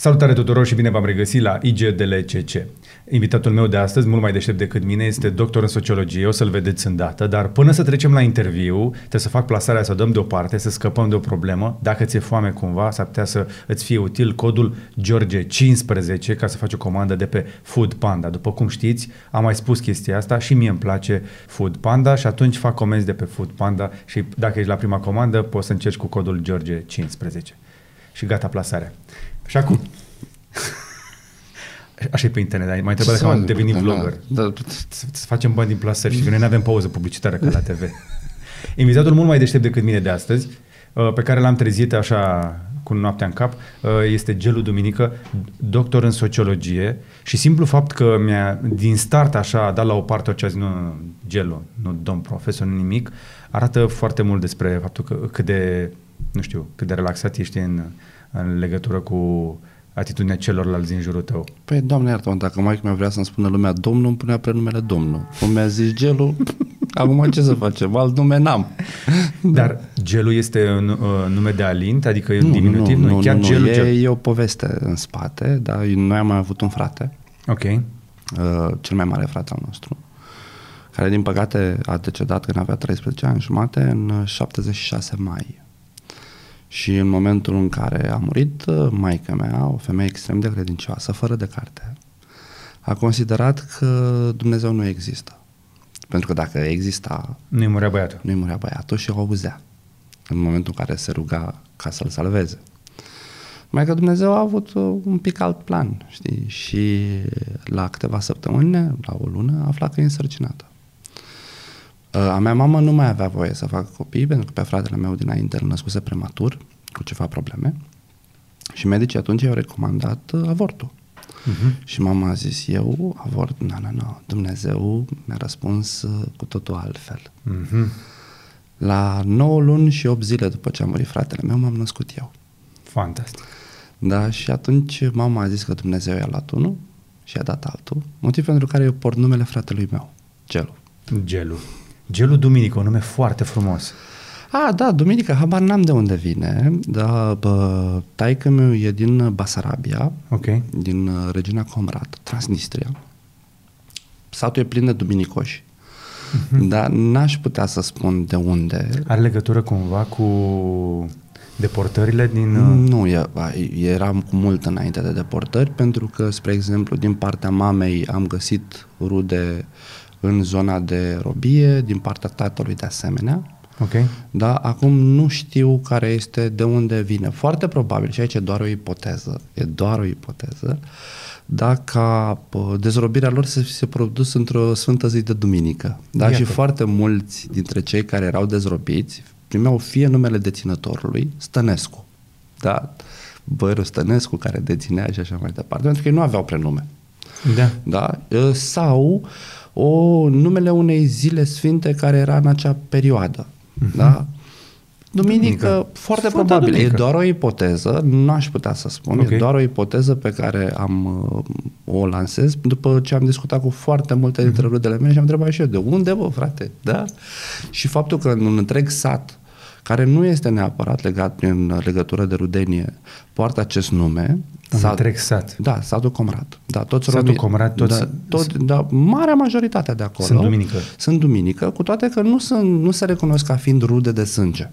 Salutare tuturor și bine v-am regăsit la IGDLCC. Invitatul meu de astăzi, mult mai deștept decât mine, este doctor în sociologie, o să-l vedeți îndată, dar până să trecem la interviu, trebuie să fac plasarea, să o dăm deoparte, să scăpăm de o problemă. Dacă ți-e foame cumva, s-ar putea să îți fie util codul George15 ca să faci o comandă de pe Food Panda. După cum știți, am mai spus chestia asta și mie îmi place Food Panda și atunci fac comenzi de pe Food Panda și dacă ești la prima comandă, poți să încerci cu codul George15. Și gata plasarea. Și acum... Așa e pe internet, mai trebuie că am devenit vlogger. Da, da. Să facem bani din plasări și că noi nu avem pauză publicitară ca la TV. Invitatul mult mai deștept decât mine de astăzi, uh, pe care l-am trezit așa cu noaptea în cap, uh, este Gelu Duminică, doctor în sociologie și simplu fapt că mi-a, din start așa, a dat la o parte ce a zis, nu, Gelu, nu domn profesor, nu nimic, arată foarte mult despre faptul că cât de, nu știu, cât de relaxat ești în, în legătură cu atitudinea celorlalți din jurul tău? Păi, doamne iartă dacă mai mi vrea să-mi spună lumea domnul, îmi punea prenumele domnul. Cum mi-a zis gelul, acum ce să facem? Alt nume n-am. Dar gelul este un uh, nume de alint, adică e nu, diminutiv? Nu, nu, chiar nu, gelul, e, gel... e o poveste în spate, da? Noi am mai avut un frate. Ok. Uh, cel mai mare frate al nostru care din păcate a decedat când avea 13 ani jumate în 76 mai. Și în momentul în care a murit, maica mea, o femeie extrem de credincioasă, fără de carte, a considerat că Dumnezeu nu există. Pentru că dacă exista... Nu-i murea băiatul. Nu-i murea băiatul și o auzea în momentul în care se ruga ca să-l salveze. Mai că Dumnezeu a avut un pic alt plan, știi? Și la câteva săptămâni, la o lună, afla că e însărcinată. A mea mamă nu mai avea voie să facă copii pentru că pe fratele meu dinainte îl născuse prematur cu ceva probleme și medicii atunci i-au recomandat uh, avortul. Uh-huh. Și mama a zis, eu avort, nu, nu, nu, Dumnezeu mi-a răspuns uh, cu totul altfel. Uh-huh. La 9 luni și 8 zile după ce a murit fratele meu, m-am născut eu. Fantastic. Da, și atunci mama a zis că Dumnezeu i-a luat unul și a dat altul, motiv pentru care eu port numele fratelui meu, Gelu. Gelu. Gelu Duminică, un nume foarte frumos. A, da, Duminica, habar n-am de unde vine, dar bă, taică meu e din Basarabia, okay. din uh, Regina Comrat, Transnistria. Satul e plin de duminicoși. Uh-huh. Dar n-aș putea să spun de unde. Are legătură cumva cu deportările din... Uh, nu, eram cu mult înainte de deportări, pentru că, spre exemplu, din partea mamei am găsit rude în zona de robie, din partea tatălui de asemenea. Okay. Da, acum nu știu care este, de unde vine. Foarte probabil, și aici e doar o ipoteză, e doar o ipoteză, dacă dezrobirea lor să se produs într-o sfântă zi de duminică. Da? Iată. Și foarte mulți dintre cei care erau dezrobiți primeau fie numele deținătorului, Stănescu. Da? Băiul Stănescu care deținea și așa mai departe, pentru că ei nu aveau prenume. Da. da? Sau o numele unei zile sfinte care era în acea perioadă. Uh-huh. Da? Duminică, Duminică. foarte Sfânta probabil. Duminică. E doar o ipoteză, nu aș putea să spun, okay. e doar o ipoteză pe care am uh, o lansez după ce am discutat cu foarte multe dintre uh-huh. rudele mele și am întrebat și eu, de unde vă, frate? Da? Și faptul că în un întreg sat, care nu este neapărat legat prin legătură de rudenie, poartă acest nume, un sat, întreg sat. Da, satul Comrat. Da, toți satul romii, Comrat, toți... Da, tot, da, marea majoritate de acolo. Sunt duminică. Sunt duminică, cu toate că nu, sunt, nu se recunosc ca fiind rude de sânge.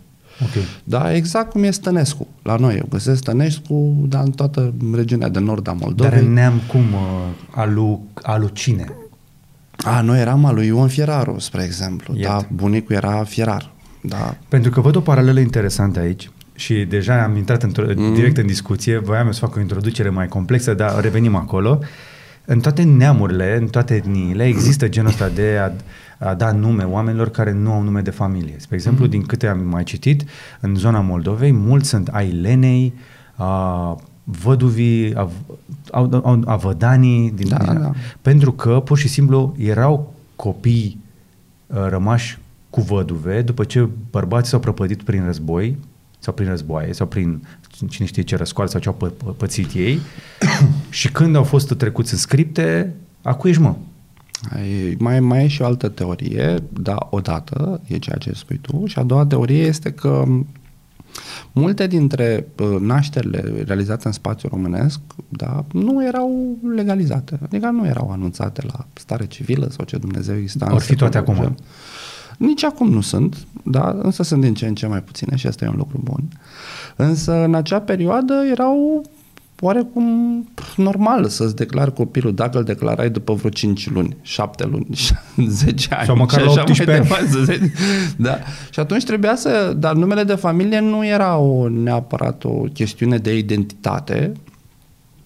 Okay. Da, exact cum e Stănescu. La noi eu găsesc Stănescu dar în toată regiunea de nord a Moldovei. Dar în neam cum? Uh, alu, alu cine? A, noi eram al lui Ion Fieraru, spre exemplu. Da, Iată. Da, bunicul era fierar. Da. Pentru că văd o paralelă interesantă aici și deja am intrat într- mm. direct în discuție, voiam să fac o introducere mai complexă, dar revenim acolo. În toate neamurile, în toate etniile, există genul ăsta de a, a da nume oamenilor care nu au nume de familie. Spre exemplu, mm. din câte am mai citit, în zona Moldovei, mulți sunt ai lenei, a, văduvii, a, a, a, a vădanii, din, da, din, da. pentru că pur și simplu erau copii a, rămași cu văduve după ce bărbații s-au prăpădit prin război, sau prin războaie, sau prin cine știe ce răscoale sau ce au pă- pățit ei și când au fost trecuți în scripte, acu ești mă? Mai, mai e și o altă teorie, da, odată, e ceea ce spui tu, și a doua teorie este că Multe dintre uh, nașterile realizate în spațiul românesc da, nu erau legalizate, adică nu erau anunțate la stare civilă sau ce Dumnezeu exista. Or fi toate acum. Nici acum nu sunt, da, însă sunt din ce în ce mai puține și asta e un lucru bun. Însă în acea perioadă erau oarecum normal să-ți declari copilul dacă îl declarai după vreo 5 luni, 7 luni, 10 ani. Sau măcar la 18 ani. Departe, da. Și atunci trebuia să, dar numele de familie nu era o, neapărat o chestiune de identitate,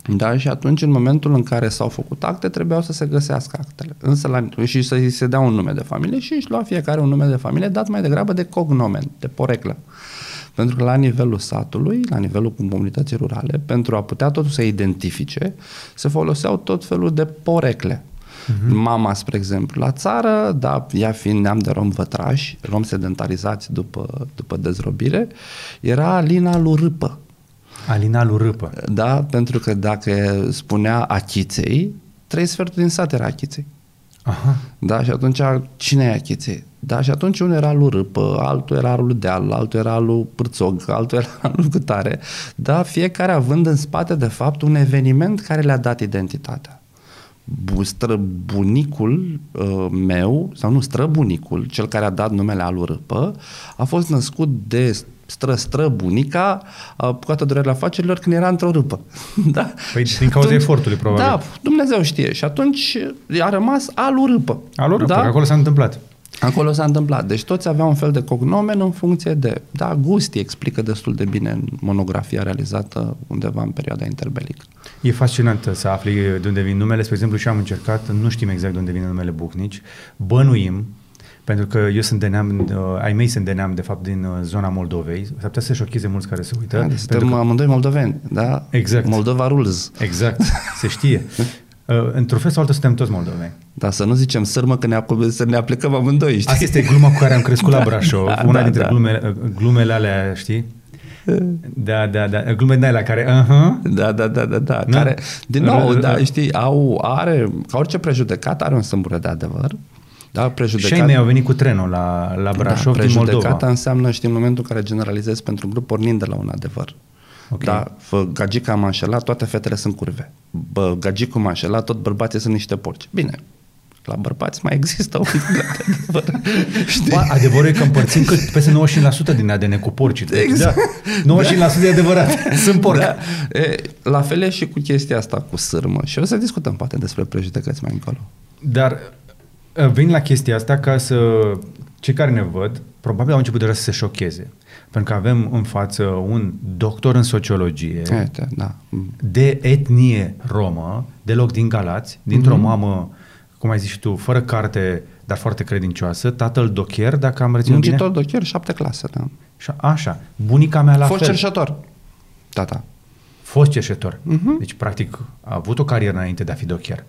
da? Și atunci, în momentul în care s-au făcut acte, trebuiau să se găsească actele. Însă la, și să se dea un nume de familie și își lua fiecare un nume de familie dat mai degrabă de cognomen, de poreclă. Pentru că la nivelul satului, la nivelul comunității rurale, pentru a putea totul să identifice, se foloseau tot felul de porecle. Uh-huh. Mama, spre exemplu, la țară, da, ea fiind neam de rom vătrași, rom sedentarizați după, după dezrobire, era Alina lui Râpă. Alina lui Râpă. Da, pentru că dacă spunea Achiței, trei sferturi din sat era Achiței. Aha. Da, și atunci cine e Achiței? Da, și atunci unul era lui Râpă, altul era lui Deal, altul era lui Pârțog, altul era lui Cutare. Da, fiecare având în spate, de fapt, un eveniment care le-a dat identitatea. Străbunicul uh, meu, sau nu, străbunicul, cel care a dat numele lui Râpă, a fost născut de stră-stră bunica apucată durerea afacerilor când era într-o râpă. da? Păi din cauza atunci, efortului, probabil. Da, Dumnezeu știe. Și atunci a rămas alu râpă. Alu râpă, da? acolo s-a întâmplat. Acolo s-a întâmplat. Deci toți aveau un fel de cognomen în funcție de... Da, Gusti explică destul de bine în monografia realizată undeva în perioada interbelică. E fascinant să afli de unde vin numele. Spre exemplu, și am încercat, nu știm exact de unde vine numele Bucnici, bănuim, pentru că eu sunt de neam, uh, ai mei sunt de neam, de fapt, din uh, zona Moldovei. S-ar putea să șocheze mulți care se uită. Da, suntem că... amândoi moldoveni, da? Exact. Moldova rules. Exact, se știe. Uh, într-un fel sau altul suntem toți moldoveni. Da, să nu zicem sârmă că ne, ap- să ne aplicăm amândoi, știi? Asta este gluma cu care am crescut da, la Brașov, da, una da, dintre da. Glumele, uh, glumele alea, știi? Da, da, da, glumele alea care, uh-huh. Da, da, da, da, da, care, din nou, da, știi, au, are, ca orice prejudecat, are un sâmbure de adevăr, da, prejudecat... Și ai mei au venit cu trenul la, la da, Brașov da, din Moldova. înseamnă, știi, în momentul în care generalizezi pentru un grup pornind de la un adevăr. Okay. Da, fă, gagica m-a înșelat, toate fetele sunt curve. Bă, gagicul m-a înșelat, tot bărbații sunt niște porci. Bine, la bărbați mai există un adevăr. Bă, adevărul e că împărțim cât peste 95% din ADN cu porci. Exact. Da, 95% e adevărat. Sunt porc. Da. E, la fel e și cu chestia asta cu sârmă. Și o să discutăm poate despre prejudecăți mai încolo. Dar vin la chestia asta ca să cei care ne văd probabil au început deja să se șocheze. Pentru că avem în față un doctor în sociologie Ete, da. de etnie romă, deloc din Galați, dintr-o mm-hmm. mamă, cum ai zis tu, fără carte, dar foarte credincioasă, tatăl docher, dacă am reținut bine. Muncitor docher, șapte clase, da. Și așa, bunica mea la Fost fel. cerșător, tata. Fost cerșător. Mm-hmm. Deci, practic, a avut o carieră înainte de a fi docher.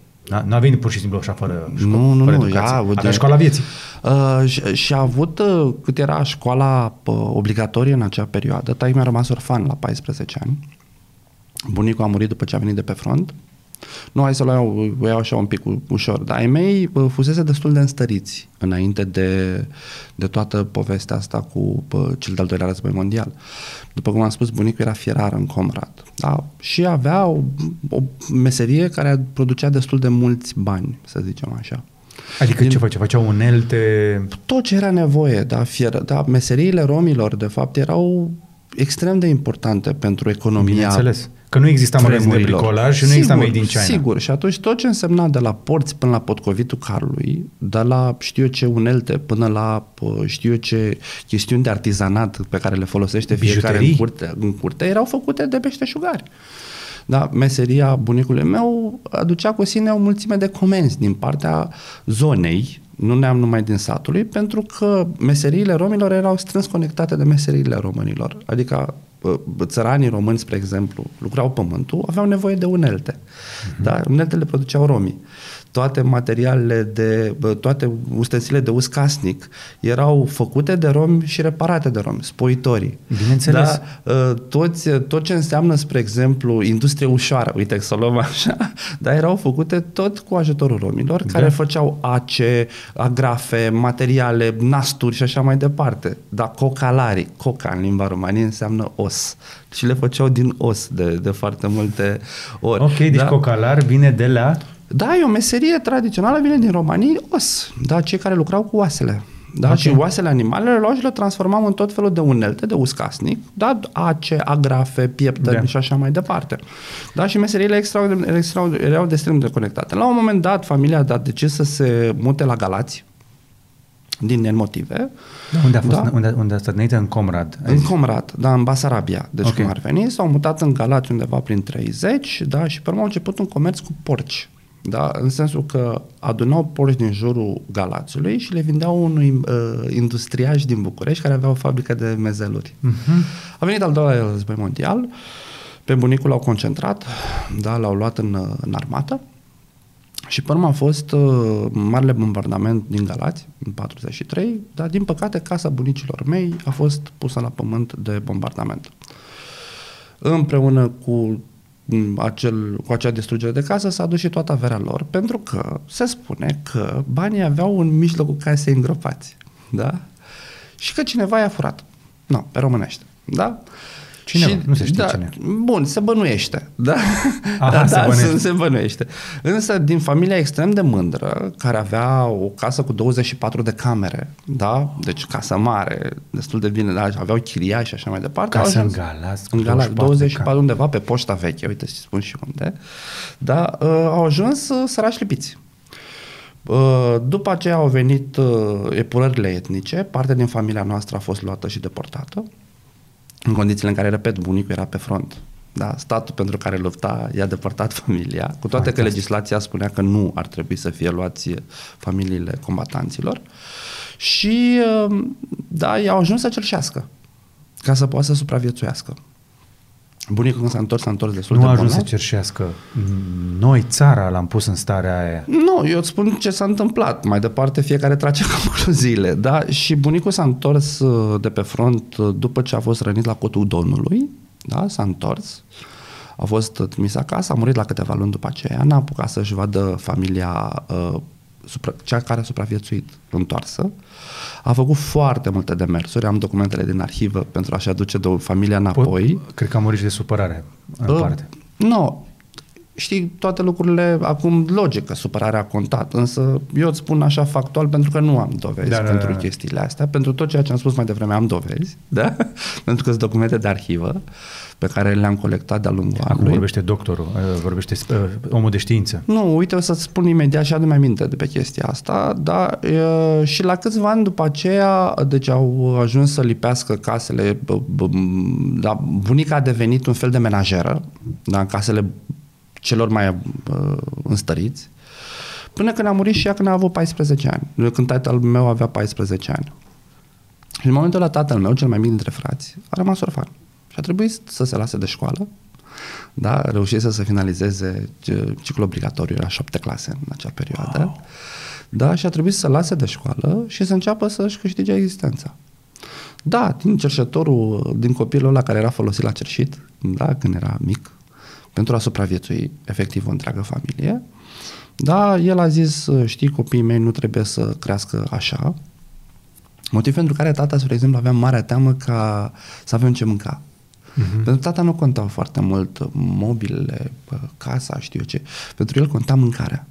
Nu a venit pur și simplu așa fără școală, nu, nu, fără nu, educație. Avea de... școala vieții. Uh, și, și a avut, uh, cât era școala uh, obligatorie în acea perioadă, tai mi-a rămas orfan la 14 ani. Bunicul a murit după ce a venit de pe front. Nu, hai să o iau, o iau așa un pic ușor. Dar ai mei uh, fusese destul de înstăriți înainte de, de toată povestea asta cu uh, cel de-al doilea război mondial. După cum am spus, bunicul era fierar în Comrad. Da? Și avea o, o meserie care producea destul de mulți bani, să zicem așa. Adică Din, ce făcea? Făceau unelte? Tot ce era nevoie, da, fier, da, meseriile romilor, de fapt, erau extrem de importante pentru economia Bineînțeles. Că nu exista magazin de bricolaj și nu exista made in China. Sigur, și atunci tot ce însemna de la porți până la potcovitul carului, de la știu eu ce unelte până la știu eu ce chestiuni de artizanat pe care le folosește fiecare în curte, în curte, erau făcute de peșteșugari. Da, meseria bunicului meu aducea cu sine o mulțime de comenzi din partea zonei, nu neam numai din satului, pentru că meseriile romilor erau strâns conectate de meseriile românilor. Adică țăranii români, spre exemplu, lucrau pământul, aveau nevoie de unelte. Uh-huh. Da? Uneltele produceau romii toate materialele de, toate ustensile de uz casnic erau făcute de romi și reparate de romi, spoitorii. Bineînțeles. Da? Ă, toți, tot ce înseamnă, spre exemplu, industrie ușoară, uite să o luăm așa, dar erau făcute tot cu ajutorul romilor, da. care făceau ace, agrafe, materiale, nasturi și așa mai departe. Dar cocalari, coca în limba romanie înseamnă os. Și le făceau din os de, de foarte multe ori. Ok, deci da? cocalar vine de la da, e o meserie tradițională, vine din România, os. Da, cei care lucrau cu oasele. Da, okay. și oasele animalele luau și le transformau în tot felul de unelte de uscasnic, da, ace, agrafe, pieptăni da. și așa mai departe. Da, și meseriile extraordinar, extraordinar, erau extrem de conectate. La un moment dat, familia a decis să se mute la Galați, din motive. Da, unde a fost, da? unde, unde a stătnit? În Comrad? În Comrad, da, în Basarabia. Deci okay. cum ar veni, s-au mutat în Galați undeva prin 30, da, și pe urmă au început un comerț cu porci da? în sensul că adunau porci din jurul Galațiului și le vindeau unui uh, industriaș din București care avea o fabrică de mezeluri. Uh-huh. A venit al doilea război mondial, pe bunicul l-au concentrat, da? l-au luat în, în armată și pe urmă a fost uh, marele bombardament din Galați, în 43, dar din păcate casa bunicilor mei a fost pusă la pământ de bombardament. Împreună cu acel, cu acea distrugere de casă s-a dus și toată averea lor, pentru că se spune că banii aveau un mijlocul casei îngropați. Da? Și că cineva i-a furat. Nu, no, pe românește. Da? Cine? Și, nu se știe da, cine. Bun, se bănuiește. Da? Aha, da, se, da bănuiește. Se, se bănuiește. Însă, din familia extrem de mândră, care avea o casă cu 24 de camere, da? Deci casă mare, destul de bine, da? aveau chiria și așa mai departe. Casă în Galați. În Galați, 24 undeva pe poșta veche, uite să spun și unde. Da? Uh, au ajuns uh, sărași lipiți. Uh, după aceea au venit uh, epurările etnice, parte din familia noastră a fost luată și deportată în condițiile în care, repet, bunicul era pe front. Da, statul pentru care lupta i-a depărtat familia, cu toate Fantastic. că legislația spunea că nu ar trebui să fie luați familiile combatanților. Și, um, da, i-au ajuns să cerșească ca să poată să supraviețuiască. Bunicul când s-a întors, s-a întors destul nu de Nu a ajuns bolnav. să cerșească. Noi, țara, l-am pus în starea aia. Nu, eu îți spun ce s-a întâmplat. Mai departe, fiecare trage concluziile. Da? Și bunicul s-a întors uh, de pe front uh, după ce a fost rănit la cotul Domnului. Da? S-a întors. A fost trimis acasă, a murit la câteva luni după aceea. N-a apucat să-și vadă familia uh, supra, cea care a supraviețuit întoarsă. A făcut foarte multe demersuri, am documentele din arhivă pentru a-și aduce de familia înapoi. Pot, cred că a murit și de supărare, în uh, parte. Nu, știi, toate lucrurile, acum logic că supărarea a contat, însă eu îți spun așa factual pentru că nu am dovezi da, pentru da, da. chestiile astea. Pentru tot ceea ce am spus mai devreme am dovezi, da? pentru că sunt documente de arhivă pe care le-am colectat de-a lungul Acum anului. vorbește doctorul, uh, vorbește uh, omul de știință. Nu, uite, o să-ți spun imediat și adu-mi aminte de pe chestia asta, da, e, și la câțiva ani după aceea, deci au ajuns să lipească casele, b- b- da, bunica a devenit un fel de menajeră, da, în casele celor mai uh, înstăriți, până când a murit și ea când a avut 14 ani, când tatăl meu avea 14 ani. Și în momentul ăla tatăl meu, cel mai mic dintre frați, a rămas orfan. Și a trebuit să se lase de școală, da, reușise să finalizeze ciclul obligatoriu, era șapte clase în acea perioadă, wow. da, și a trebuit să lase de școală și să înceapă să-și câștige existența. Da, din cerșătorul, din copilul ăla care era folosit la cerșit, da, când era mic, pentru a supraviețui efectiv o întreagă familie. Da, el a zis, știi, copiii mei nu trebuie să crească așa, motiv pentru care tata, spre exemplu, avea mare teamă ca să avem ce mânca. Uh-huh. Pentru tata nu contau foarte mult mobilele, casa, știu eu ce. Pentru el conta mâncarea.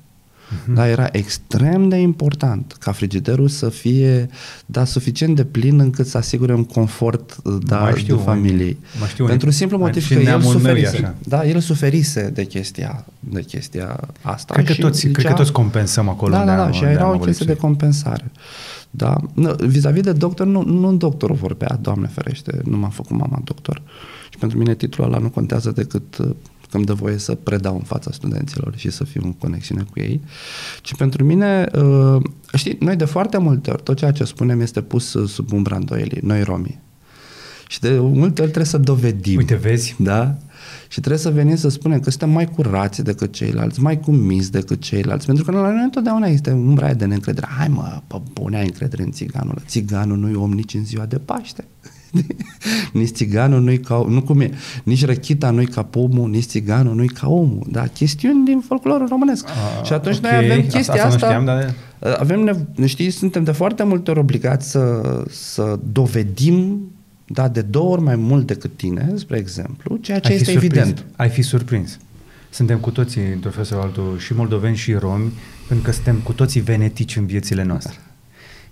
Uh-huh. Da, era extrem de important ca frigiderul să fie da, suficient de plin încât să asigure un confort da, mai știu, de familiei. Mai știu Pentru simplu motiv că el suferise. Da, el suferise de chestia, de chestia asta. Cred că, toți, zicea, cred că toți compensăm acolo. Da, da, da, și era o chestie de compensare. Da? Vis-a-vis de doctor, nu, nu doctorul vorbea, Doamne ferește, nu m-am făcut mama doctor. Și pentru mine titlul ăla nu contează decât uh, că îmi dă voie să predau în fața studenților și să fiu în conexiune cu ei, ci pentru mine, uh, știi, noi de foarte multe ori, tot ceea ce spunem este pus sub umbra îndoielii, noi romii. Și de multe ori trebuie să dovedim. Uite, vezi? Da? Și trebuie să venim să spunem că suntem mai curați decât ceilalți, mai cumiți decât ceilalți. Pentru că la noi întotdeauna este umbra aia de neîncredere. Hai mă, pe bune ai încredere în țiganul ăla. Țiganul nu-i om nici în ziua de Paște. nici țiganul nu-i ca, nu cum e, nici răchita nu-i ca pomul, nici țiganul nu-i ca omul. Da, chestiuni din folclorul românesc. Ah, și atunci ok. noi avem chestia Asta- asta asta. nu știam, dar- Avem, nev- știi, suntem de foarte multe ori obligați să, să dovedim da, de două ori mai mult decât tine, spre exemplu, ceea ce Ai fi este surprins. evident. Ai fi surprins. Suntem cu toții, într-un fel sau altul, și moldoveni și romi, pentru că suntem cu toții venetici în viețile noastre.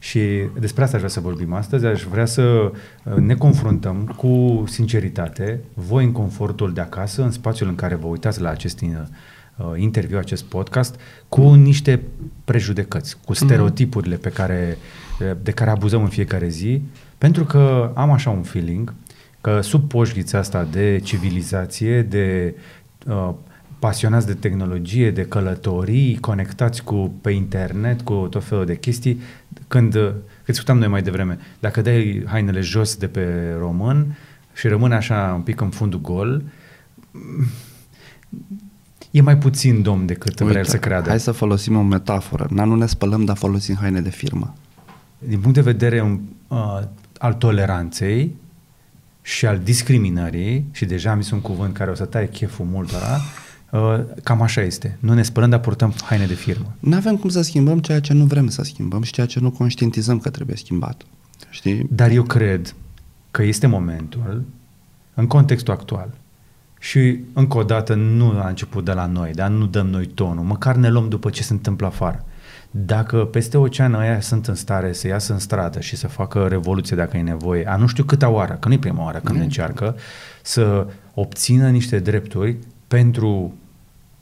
Și despre asta aș vrea să vorbim astăzi. Aș vrea să uh, ne confruntăm cu sinceritate, voi în confortul de acasă, în spațiul în care vă uitați la acest uh, interviu, acest podcast, cu niște prejudecăți, cu stereotipurile pe care, uh, de care abuzăm în fiecare zi, pentru că am așa un feeling că sub poșghița asta de civilizație, de uh, pasionați de tehnologie, de călătorii, conectați cu pe internet, cu tot felul de chestii, când, uh, că discutam noi mai devreme, dacă dai hainele jos de pe român și rămâne așa un pic în fundul gol, mm, e mai puțin domn decât vrea el să creadă. Hai să folosim o metaforă. Na, nu ne spălăm, dar folosim haine de firmă. din punct de vedere um, uh, al toleranței și al discriminării, și deja am zis un cuvânt care o să taie cheful multora, uh, cam așa este. Nu ne spălăm, dar purtăm haine de firmă. Nu avem cum să schimbăm ceea ce nu vrem să schimbăm și ceea ce nu conștientizăm că trebuie schimbat. Știi? Dar eu cred că este momentul, în contextul actual, și încă o dată nu a început de la noi, dar nu dăm noi tonul, măcar ne luăm după ce se întâmplă afară. Dacă peste ocean ăia sunt în stare să iasă în stradă și să facă revoluție dacă e nevoie, a nu știu câta oară, că nu e prima oară când Nu. încearcă, să obțină niște drepturi pentru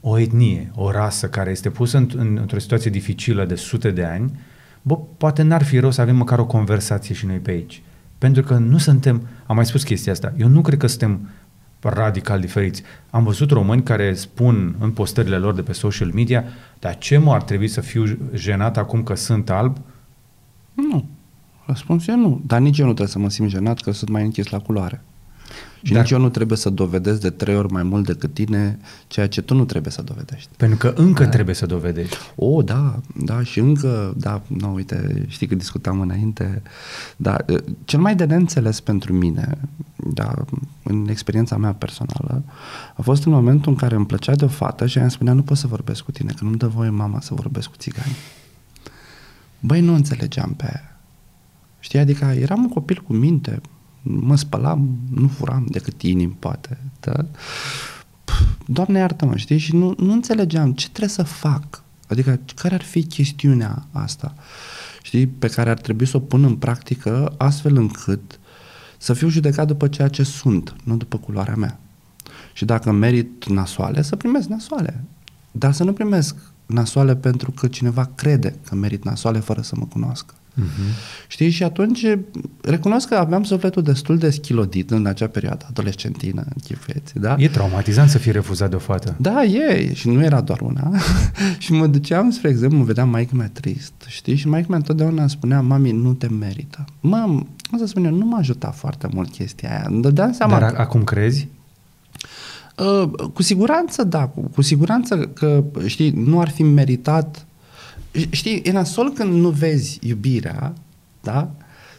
o etnie, o rasă care este pusă în, în, într-o situație dificilă de sute de ani, bă, poate n-ar fi rău să avem măcar o conversație și noi pe aici. Pentru că nu suntem, am mai spus chestia asta, eu nu cred că suntem radical diferiți. Am văzut români care spun în postările lor de pe social media, dar ce mă ar trebui să fiu jenat acum că sunt alb? Nu. Răspunsul e nu. Dar nici eu nu trebuie să mă simt jenat că sunt mai închis la culoare. Și Dar- nici eu nu trebuie să dovedesc de trei ori mai mult decât tine ceea ce tu nu trebuie să dovedești. Pentru că încă da. trebuie să dovedești. O, da, da, și încă, da, nu, uite, știi că discutam înainte, da, eh, cel mai de neînțeles pentru mine, da, în experiența mea personală, a fost în momentul în care îmi plăcea de o fată și ea îmi spunea, nu pot să vorbesc cu tine, că nu-mi dă voie mama să vorbesc cu țigani. Băi, nu înțelegeam pe aia. Știi, adică eram un copil cu minte, mă spălam, nu furam decât inim, poate, da? Pf, Doamne iartă-mă, știi? Și nu, nu înțelegeam ce trebuie să fac. Adică care ar fi chestiunea asta, știi, pe care ar trebui să o pun în practică astfel încât să fiu judecat după ceea ce sunt, nu după culoarea mea. Și dacă merit nasoale, să primesc nasoale. Dar să nu primesc nasoale pentru că cineva crede că merit nasoale fără să mă cunoască. Uh-huh. Știi? Și atunci recunosc că aveam sufletul destul de schilodit în acea perioadă adolescentină, în chifeți, da? E traumatizant să fii refuzat de o fată. Da, e, și nu era doar una. și mă duceam, spre exemplu, mă vedeam maică mea trist, știi? Și maică mea întotdeauna îmi spunea, mami, nu te merită. Mă, cum să spun eu, nu m-a ajutat foarte mult chestia aia. Îmi dădeam seama Dar că, a- acum crezi? uh, cu siguranță, da, cu, cu siguranță că, știi, nu ar fi meritat Știi, e nasol când nu vezi iubirea, da?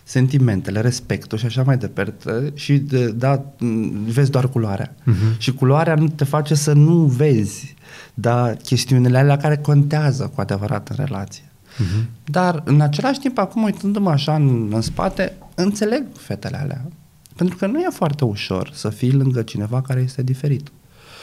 sentimentele, respectul și așa mai departe și de, da, m, vezi doar culoarea. Mhm. Și culoarea nu te face să nu vezi da, chestiunile alea care contează cu adevărat în relație. Mhm. Dar în același timp, acum uitându-mă așa în, în spate, înțeleg fetele alea. Pentru că nu e foarte ușor să fii lângă cineva care este diferit.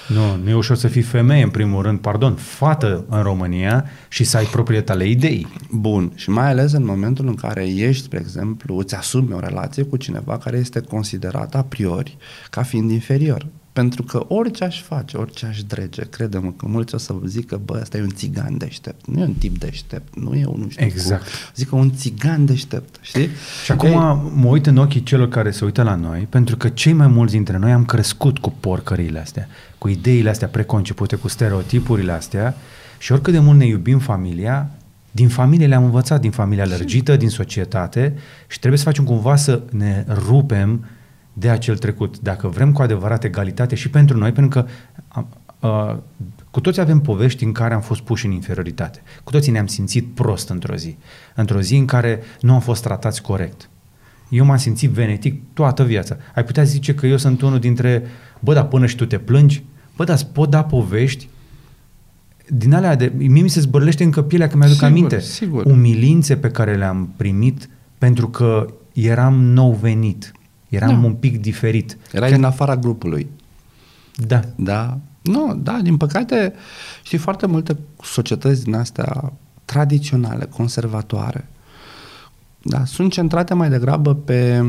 Nu, nu e ușor să fii femeie, în primul rând, pardon, fată în România și să ai propriile tale idei. Bun. Și mai ales în momentul în care ești, spre exemplu, îți asumi o relație cu cineva care este considerat a priori ca fiind inferior. Pentru că orice aș face, orice aș drege, crede-mă că mulți o să zică, bă, ăsta e un țigan deștept. Nu e un tip deștept, nu e un nu știu Exact. cum. Zică un țigan deștept, știi? Și acum Ei, mă uit în ochii celor care se uită la noi, pentru că cei mai mulți dintre noi am crescut cu porcările astea, cu ideile astea preconcepute, cu stereotipurile astea și oricât de mult ne iubim familia, din familie le-am învățat, din familia lărgită, din societate și trebuie să facem cumva să ne rupem de acel trecut. Dacă vrem cu adevărat egalitate și pentru noi, pentru că uh, cu toți avem povești în care am fost puși în inferioritate. Cu toții ne-am simțit prost într-o zi. Într-o zi în care nu am fost tratați corect. Eu m-am simțit venetic toată viața. Ai putea zice că eu sunt unul dintre, bă, dar până și tu te plângi? Bă, dar pot da povești din alea de, mie mi se zbărlește încă pielea că mi-aduc sigur, aminte. Sigur. Umilințe pe care le-am primit pentru că eram nou venit. Eram da. un pic diferit. Erai Chiar... din afara grupului. Da. Da. Nu, da, din păcate, știi, foarte multe societăți din astea tradiționale, conservatoare, da, sunt centrate mai degrabă pe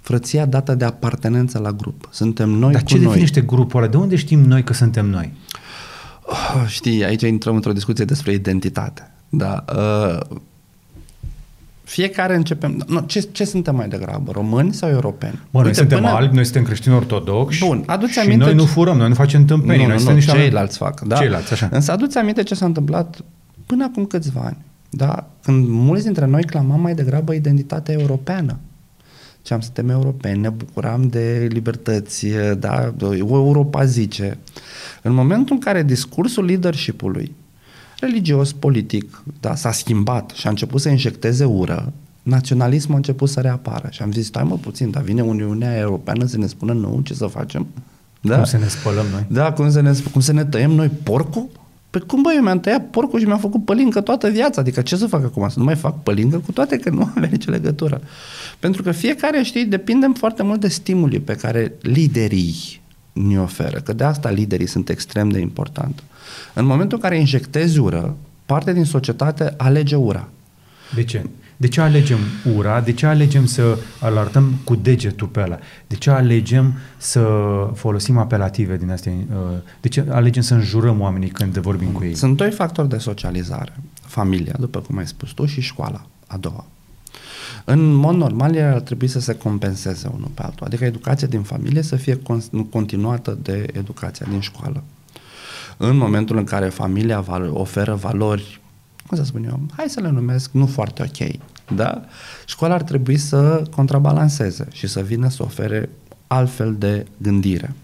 frăția dată de apartenență la grup. Suntem noi Dar cu ce noi. definește grupul ăla? De unde știm noi că suntem noi? Oh, știi, aici intrăm într-o discuție despre identitate. Da. Uh, fiecare începem... Nu, ce, ce suntem mai degrabă? Români sau europeni? Bă, noi suntem până... albi, noi suntem creștini ortodoxi Bun, aduți și aminte noi nu ce- furăm, noi nu facem tâmpenii. nu, noi nu, nu, suntem niște ceilalți fac. Da? Ceilalți, așa. Însă aduți aminte ce s-a întâmplat până acum câțiva ani. Da? Când mulți dintre noi clamam mai degrabă identitatea europeană. Ziceam, suntem europeni, ne bucuram de libertăți, da? Europa zice. În momentul în care discursul leadership-ului religios, politic, da, s-a schimbat și a început să injecteze ură, naționalismul a început să reapară. Și am zis, stai mă puțin, dar vine Uniunea Europeană să ne spună nou ce să facem? Da? Cum să ne spălăm noi? Da, cum să ne, cum să ne tăiem noi porcul? Pe cum bă, eu mi-am tăiat porcul și mi-am făcut pălincă toată viața. Adică ce să fac acum? Să nu mai fac pălincă cu toate că nu avea nicio legătură. Pentru că fiecare, știi, depindem foarte mult de stimuli pe care liderii ne oferă. Că de asta liderii sunt extrem de important. În momentul în care injectezi ură, parte din societate alege ura. De ce? De ce alegem ura? De ce alegem să îl arătăm cu degetul pe ăla? De ce alegem să folosim apelative din astea? uh, De ce alegem să înjurăm oamenii când vorbim cu ei? Sunt doi factori de socializare. Familia, după cum ai spus tu, și școala, a doua. În mod normal, ele ar trebui să se compenseze unul pe altul. Adică educația din familie să fie con- continuată de educația din școală. În momentul în care familia val- oferă valori, cum să spun eu, hai să le numesc, nu foarte ok, da? Școala ar trebui să contrabalanceze și să vină să ofere altfel de gândire.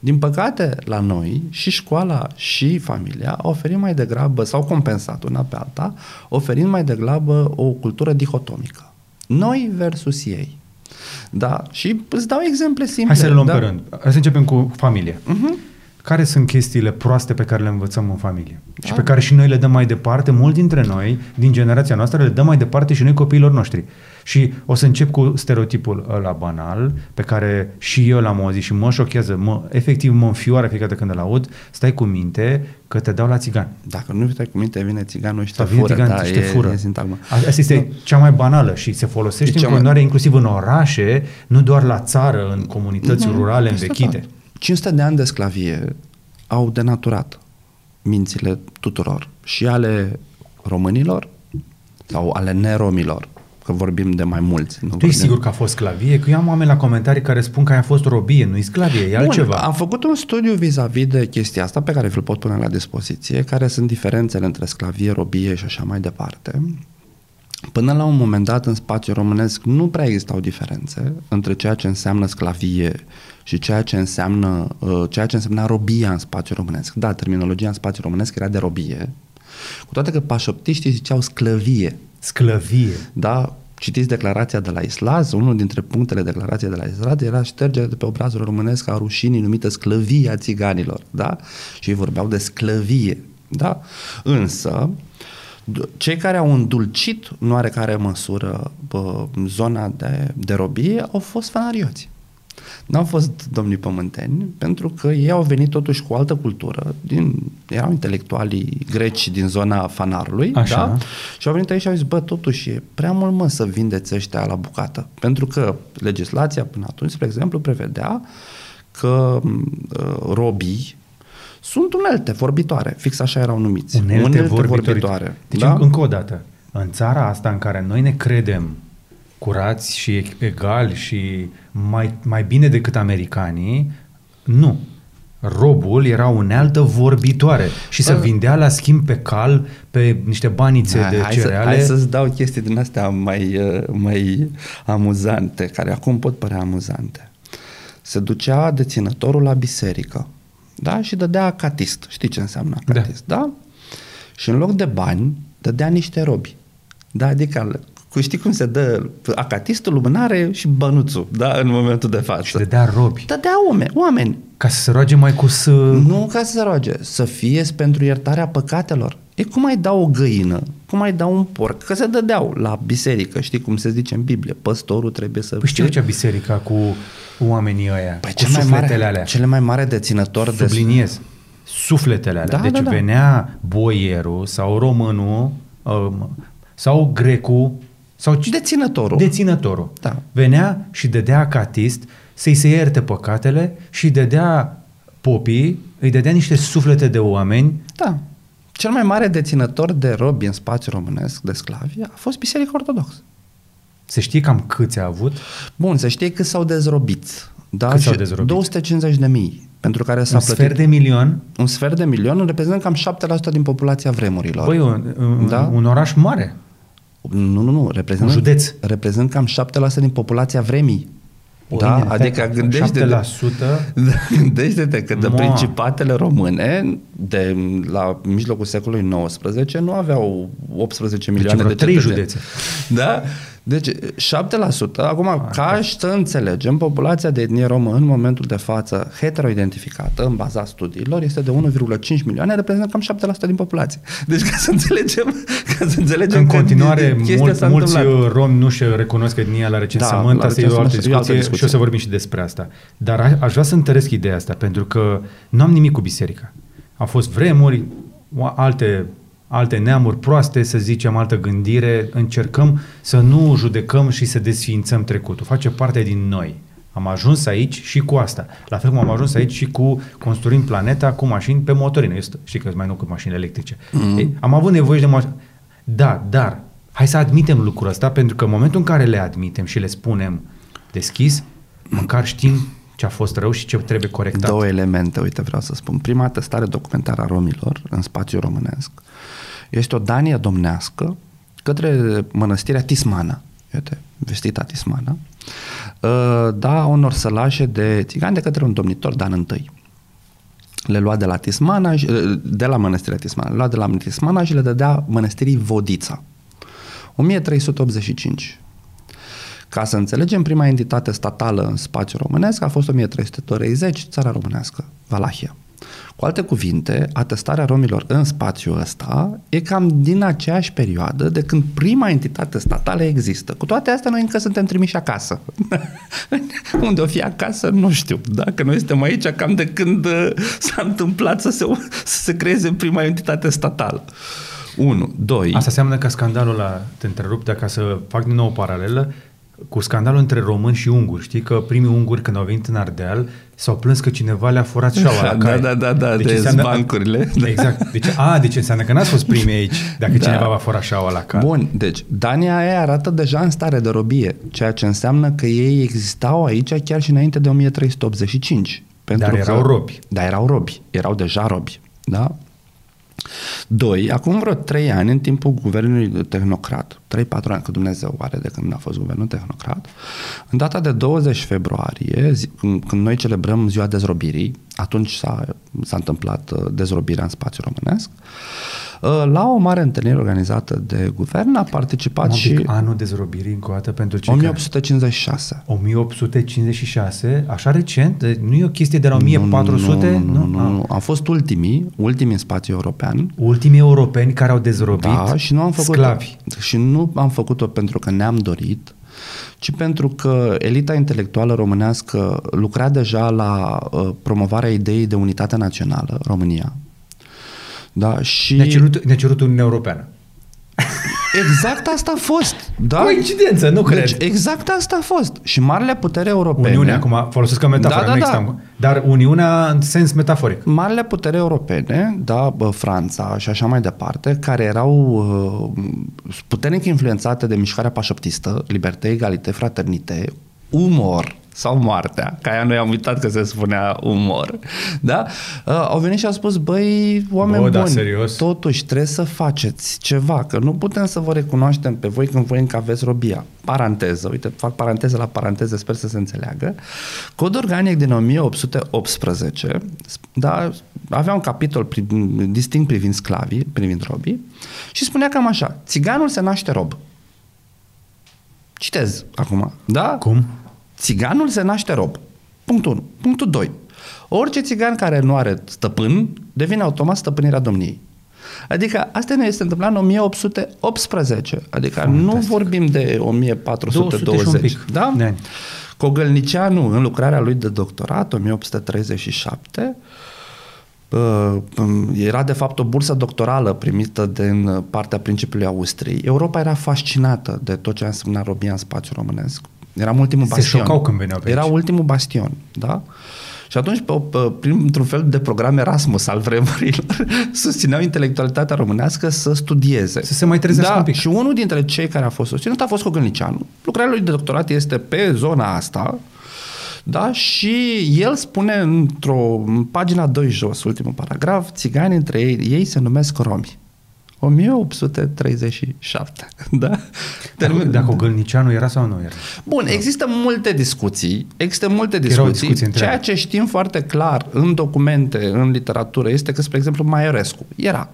Din păcate, la noi, și școala și familia oferim mai degrabă, sau compensat una pe alta, oferind mai degrabă o cultură dihotomică. Noi versus ei. Da? Și îți dau exemple simple. Hai să le luăm da? pe rând. Hai să începem cu familia. Uh-huh. Care sunt chestiile proaste pe care le învățăm în familie? Și Da. pe care și noi le dăm mai departe, mulți dintre noi, din generația noastră, le dăm mai departe și noi copiilor noștri. Și o să încep cu stereotipul ăla banal, pe care și eu l-am auzit și mă șochează, mă, efectiv mă înfioară fiecare dată când îl aud, stai cu minte că te dau la țigan. Dacă nu stai cu minte, vine țiganul și te Sau vine fură. țigan da, și te e, fură. E sintagma. A- Asta este cea mai banală și se folosește E în cea mai- continuare inclusiv în orașe, nu doar la țară, în comunități Mhm, rurale peste învechite. tot. 500 de ani de sclavie au denaturat mințile tuturor și ale românilor sau ale neromilor, că vorbim de mai mulți. Nu Tu vorbim- ești sigur că a fost sclavie? Că eu am oameni la comentarii care spun că aia a fost robie, nu-i sclavie, e Bun, altceva. Am făcut un studiu vis-a-vis de chestia asta pe care vi-l pot pune la dispoziție, care sunt diferențele între sclavie, robie și așa mai departe. Până la un moment dat, în spațiul românesc, nu prea existau diferențe între ceea ce înseamnă sclavie și ceea ce înseamnă, uh, ceea ce însemna robia în spațiul românesc. Da, terminologia în spațiul românesc era de robie, cu toate că pașoptiștii ziceau sclăvie. Sclăvie. Da, citiți declarația de la Islaz, unul dintre punctele declarației de la Islaz era ștergerea de pe obrazul românesc a rușinii numită sclăvia țiganilor, da? Și ei vorbeau de sclăvie, da? Însă, d- cei care au îndulcit în oarecare măsură bă, zona de, de robie au fost fanarioți. N-au fost domnii pământeni, pentru că ei au venit totuși cu o altă cultură, din, erau intelectualii greci din zona fanarului, Așa. da? Și au venit aici și au zis, bă, totuși e prea mult mă să vindeți ăștia la bucată. Pentru că legislația până atunci, spre exemplu, prevedea că uh, robii sunt unelte vorbitoare, fix așa erau numiți. Unelte, vorbitoare. Deci, da? încă o dată, în țara asta în care noi ne credem curați și egali și mai, mai bine decât americanii, nu. Robul era unealtă vorbitoare și se Bă. vindea la schimb pe cal pe niște banițe Hai, de hai, să, cereale. hai să-ți dau chestii din astea mai, uh, mai amuzante, care acum pot părea amuzante. se ducea deținătorul la biserică da? și dădea acatist. Știi ce înseamnă acatist, da? da? Și în loc de bani, dădea niște robi. Da, adică cu știi cum se dă acatistul, lumânare și bănuțul, da, în momentul de față. Și dădea robi. Dădea oameni, oameni. Ca să se roage mai cu să... Nu ca să se roage, să fie pentru iertarea păcatelor. E cum ai da o găină, cum ai da un porc, că se dădeau la biserică, știi cum se zice în Biblie, păstorul trebuie să... Păi știu ce biserica cu oamenii ăia, păi cu cel mai mare, alea. Cele mai mare deținător de... Subliniez, sufletele alea. Da, deci da, da. venea boierul sau românul um, sau grecul sau deținătorul. Deținătorul. Da. Venea și dădea catist să-i se ierte păcatele și dădea popii, îi dădea niște suflete de oameni. Da. Cel mai mare deținător de robi în spațiu românesc, de sclavi, a fost Biserica Ortodoxă. Se știe cam câți a avut? Bun, se știe cât s-au dezrobit. Da? Cât s-au dezrobit? 250 de mii pentru care s-a un plătit. sfert de milion? Un sfert de milion reprezintă cam 7% din populația vremurilor. Băi, un, un, da? un oraș mare. Nu, nu, nu. Reprezint, un județ. Reprezint cam 7% din populația vremii. O, da? Bine, adică gândește-te, 7%? gândește-te că de principatele române de la mijlocul secolului XIX nu aveau 18 deci milioane de cetățeni. județe. Da? Deci 7%, acum A, ca și să înțelegem, populația de etnie romă în momentul de față heteroidentificată în baza studiilor este de 1,5 milioane, reprezintă cam 7% din populație. Deci ca să înțelegem, ca să înțelegem în continuare mult, mulți romi nu și recunosc etnia la recensământ, da, asta e o altă discuție, altă discuție și o să vorbim și despre asta. Dar aș vrea să întăresc ideea asta, pentru că nu am nimic cu biserica. Au fost vremuri, alte alte neamuri proaste, să zicem, altă gândire, încercăm să nu judecăm și să desființăm trecutul. Face parte din noi. Am ajuns aici și cu asta. La fel cum am ajuns aici și cu construind planeta cu mașini pe motorină. Este, știi că mai nou cu mașini electrice. Mm-hmm. Ei, am avut nevoie de mașini. Da, dar hai să admitem lucrul ăsta pentru că în momentul în care le admitem și le spunem deschis, măcar știm ce a fost rău și ce trebuie corectat. Două elemente, uite, vreau să spun. Prima testare documentară a romilor în spațiu românesc este o danie domnească către mănăstirea Tismana, uite, vestita Tismana, uh, da unor sălașe de țigani de către un domnitor Dan I. Le lua de la Tismana, uh, de la mănăstirea Tismana, le lua de la Tismana și le dădea mănăstirii Vodița. 1385. Ca să înțelegem, prima entitate statală în spațiu românesc a fost 1330, țara românească, Valahia. Cu alte cuvinte, atestarea romilor în spațiul ăsta e cam din aceeași perioadă de când prima entitate statală există. Cu toate astea, noi încă suntem trimiși acasă. Unde o fi acasă, nu știu. Dacă noi suntem aici cam de când uh, s-a întâmplat să se, să se creeze prima entitate statală. 1. 2. Asta înseamnă că scandalul ăla, te întrerup, dacă să fac din nou o paralelă, cu scandalul între români și unguri. Știi că primii unguri când au venit în Ardeal s-au plâns că cineva le-a furat șaua la Da, da, da, da, deci de înseamnă, bancurile. Exact. Deci, a, deci înseamnă că n-ați fost primii aici dacă da. cineva va fura șaua la car. Bun, deci Dania aia arată deja în stare de robie, ceea ce înseamnă că ei existau aici chiar și înainte de 1385. Pentru Dar erau că, robi. Da, erau robi. Erau deja robi. Da? Doi, acum vreo trei ani, în timpul guvernului tehnocrat, 3-4 ani, că Dumnezeu are de când a fost guvernul tehnocrat, în data de 20 februarie, zi, când noi celebrăm ziua dezrobirii, atunci s-a, s-a întâmplat uh, dezrobirea în spațiu românesc, uh, la o mare întâlnire organizată de guvern a participat Mă și... anul dezrobirii încă o dată pentru cei 1856. Care... 1856, așa recent? Nu e o chestie de la 1400? Nu, nu, nu, nu, nu. Am fost ultimii, ultimii în spațiu european. Ultimii europeni care au dezrobit da, și nu am făcut sclavi. Și nu am făcut-o pentru că ne-am dorit, ci pentru că elita intelectuală românească lucra deja la uh, promovarea ideii de unitate națională, România. Da, și... Ne-a cerut, ne-a cerut Uniunea Europeană. Exact asta a fost. Da? Coincidență, nu deci, cred. exact asta a fost. Și marile putere europene... Uniunea, acum folosesc ca metaforă, da, da, da. dar Uniunea în sens metaforic. Marile putere europene, da, bă, Franța și așa mai departe, care erau uh, puternic influențate de mișcarea pașăptistă, liberté, egalité, fraternité, umor sau moartea, ca aia noi am uitat că se spunea umor, da? Uh, au venit și au spus, băi, oameni Bă, da, buni, serios? totuși trebuie să faceți ceva, că nu putem să vă recunoaștem pe voi când voi încă aveți robia. Paranteză, uite, fac paranteză la paranteză, sper să se înțeleagă. Cod organic din 1818, da, avea un capitol pri, distinct privind sclavii, privind robii, și spunea cam așa, țiganul se naște rob. Citez acum, da? Cum? Țiganul se naște rob. Punctul 1. Punctul 2. Orice țigan care nu are stăpân devine automat stăpânirea domniei. Adică asta ne este întâmplat în 1818. Adică Fantastic. nu vorbim de 1420. Da? De ani. Cogălnicianu, în lucrarea lui de doctorat, 1837, uh, era de fapt o bursă doctorală primită din partea principiului Austriei. Europa era fascinată de tot ce a însemnat robia în spațiul românesc. Eram ultimul Se bastion. șocau când veneau pe Era aici. ultimul bastion, da? Și atunci, pe, pe, printr-un fel de program Erasmus al vremurilor, susțineau intelectualitatea românească să studieze. Să se mai trezească da, un pic. Și unul dintre cei care a fost susținut a fost Cogălnicianu. Lucrarea lui de doctorat este pe zona asta, da? Și el spune într-o în pagina 2 jos, ultimul paragraf, țigani între ei, ei se numesc romi. 1837, da? Dacă, dacă Ogălnicianu era sau nu era? Bun, există multe discuții, există multe Erau discuții. discuții între Ceea ele. ce știm foarte clar în documente, în literatură, este că, spre exemplu, Maiorescu era.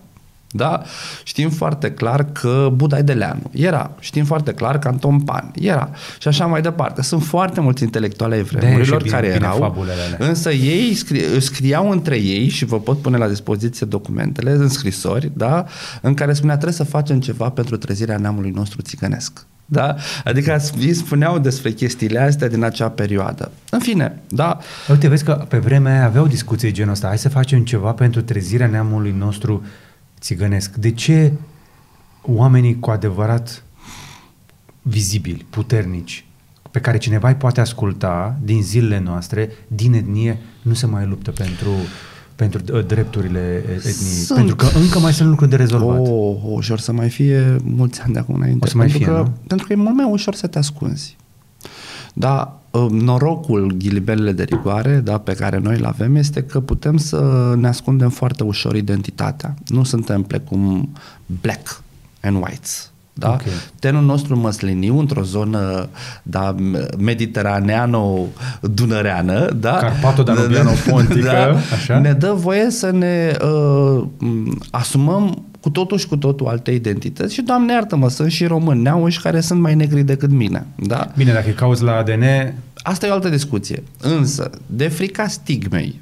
Da? Știm foarte clar că Budai Deleanu era. Știm foarte clar că Anton Pan era. Și așa mai departe. Sunt foarte mulți intelectuali ai vremurilor bine- care bine erau. fabulele alea. Însă ei scri- scriau între ei și vă pot pune la dispoziție documentele în scrisori, da? în care spunea trebuie să facem ceva pentru trezirea neamului nostru țigănesc. Da? Adică ei spuneau despre chestiile astea din acea perioadă. În fine, da? Uite, vezi că pe vremea aia aveau discuții genul ăsta. Hai să facem ceva pentru trezirea neamului nostru țigănesc. De ce oamenii cu adevărat vizibili, puternici, pe care cineva îi poate asculta din zilele noastre, din etnie, nu se mai luptă pentru, pentru uh, drepturile etniei? Sunt. Pentru că încă mai sunt lucruri de rezolvat. Oh, oh, și or să mai fie mulți ani de acum înainte. O să mai pentru fie, că, nu? Pentru că e mult mai ușor să te ascunzi. Da, norocul, ghilibelele de rigoare, da, pe care noi îl avem, este că putem să ne ascundem foarte ușor identitatea. Nu suntem precum black and whites. Da? Ok. Tenul nostru măsliniu într-o zonă da, mediteraneano-dunăreană da? Carpato-danubiano-pontică, așa? ne dă voie să ne uh, m, asumăm cu totul și cu totul alte identități și, Doamne iartă-mă, sunt și români neauși care sunt mai negri decât mine. Da? Bine, dacă e cauți la ADN, Asta e o altă discuție. Însă, de frica stigmei,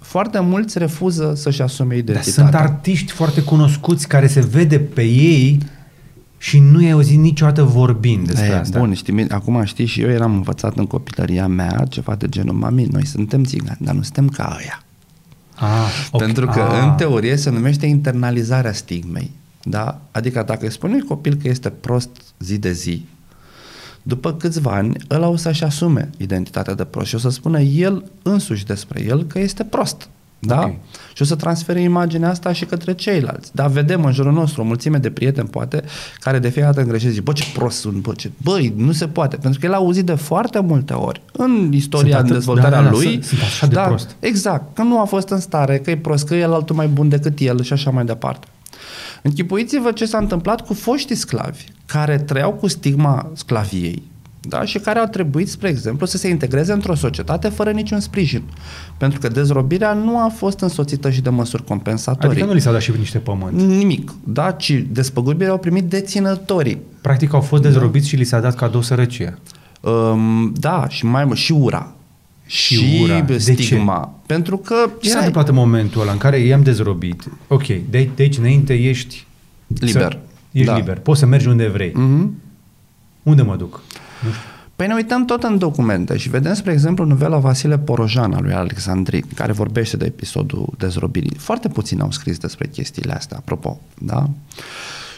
foarte mulți refuză să-și asume dar identitatea. sunt artiști foarte cunoscuți care se vede pe ei și nu i-ai auzit niciodată vorbind despre E, asta. Bun, știi, acum știi și eu eram învățat în copilăria mea ceva de genul, mami, noi suntem țigani, dar nu suntem ca ăia. Ah, ok. Pentru că ah. în teorie se numește internalizarea stigmei. Da? Adică dacă îți spune unui copil că este prost zi de zi, după câțiva ani, ăla o să-și asume identitatea de prost și o să spună el însuși despre el că este prost. Da? Ok. Și o să transfere imaginea asta și către ceilalți. Dar vedem în jurul nostru o mulțime de prieteni, poate, care de fiecare dată îngreșesc, zic, bă, ce prost sunt, bă, ce... Băi, nu se poate. Pentru că el a auzit de foarte multe ori în istoria, Sunt în atât- dezvoltarea da, da, da, lui. sunt- sunt așa de da, prost. Exact, că nu a fost în stare, că e prost, că e el altul mai bun decât el și așa mai departe. Închipuiți-vă ce s-a întâmplat cu foștii sclavi care trăiau cu stigma sclaviei da? și care au trebuit, spre exemplu, să se integreze într-o societate fără niciun sprijin. Pentru că dezrobirea nu a fost însoțită și de măsuri compensatorii. Adică nu li s-au dat și niște pământ. Nimic, da? Ci despăgubirile au primit deținătorii. Practic au fost dezrobiți și li s-a dat cadou sărăcia. Um, da, și mai mult, și ura. Și ura. De stigma. Pentru că Ce s-a erai întâmplat în momentul ăla în care i-am dezrobit? Ok, de, de aici înainte ești... liber. Să, ești Da. liber. Poți să mergi unde vrei. Mhm. Unde mă duc? Nu știu. Păi ne uităm tot în documente și vedem, spre exemplu, novela Vasile Porojan al lui Alexandri, care vorbește de episodul dezrobirii. Foarte puțini au scris despre chestiile astea, apropo, da?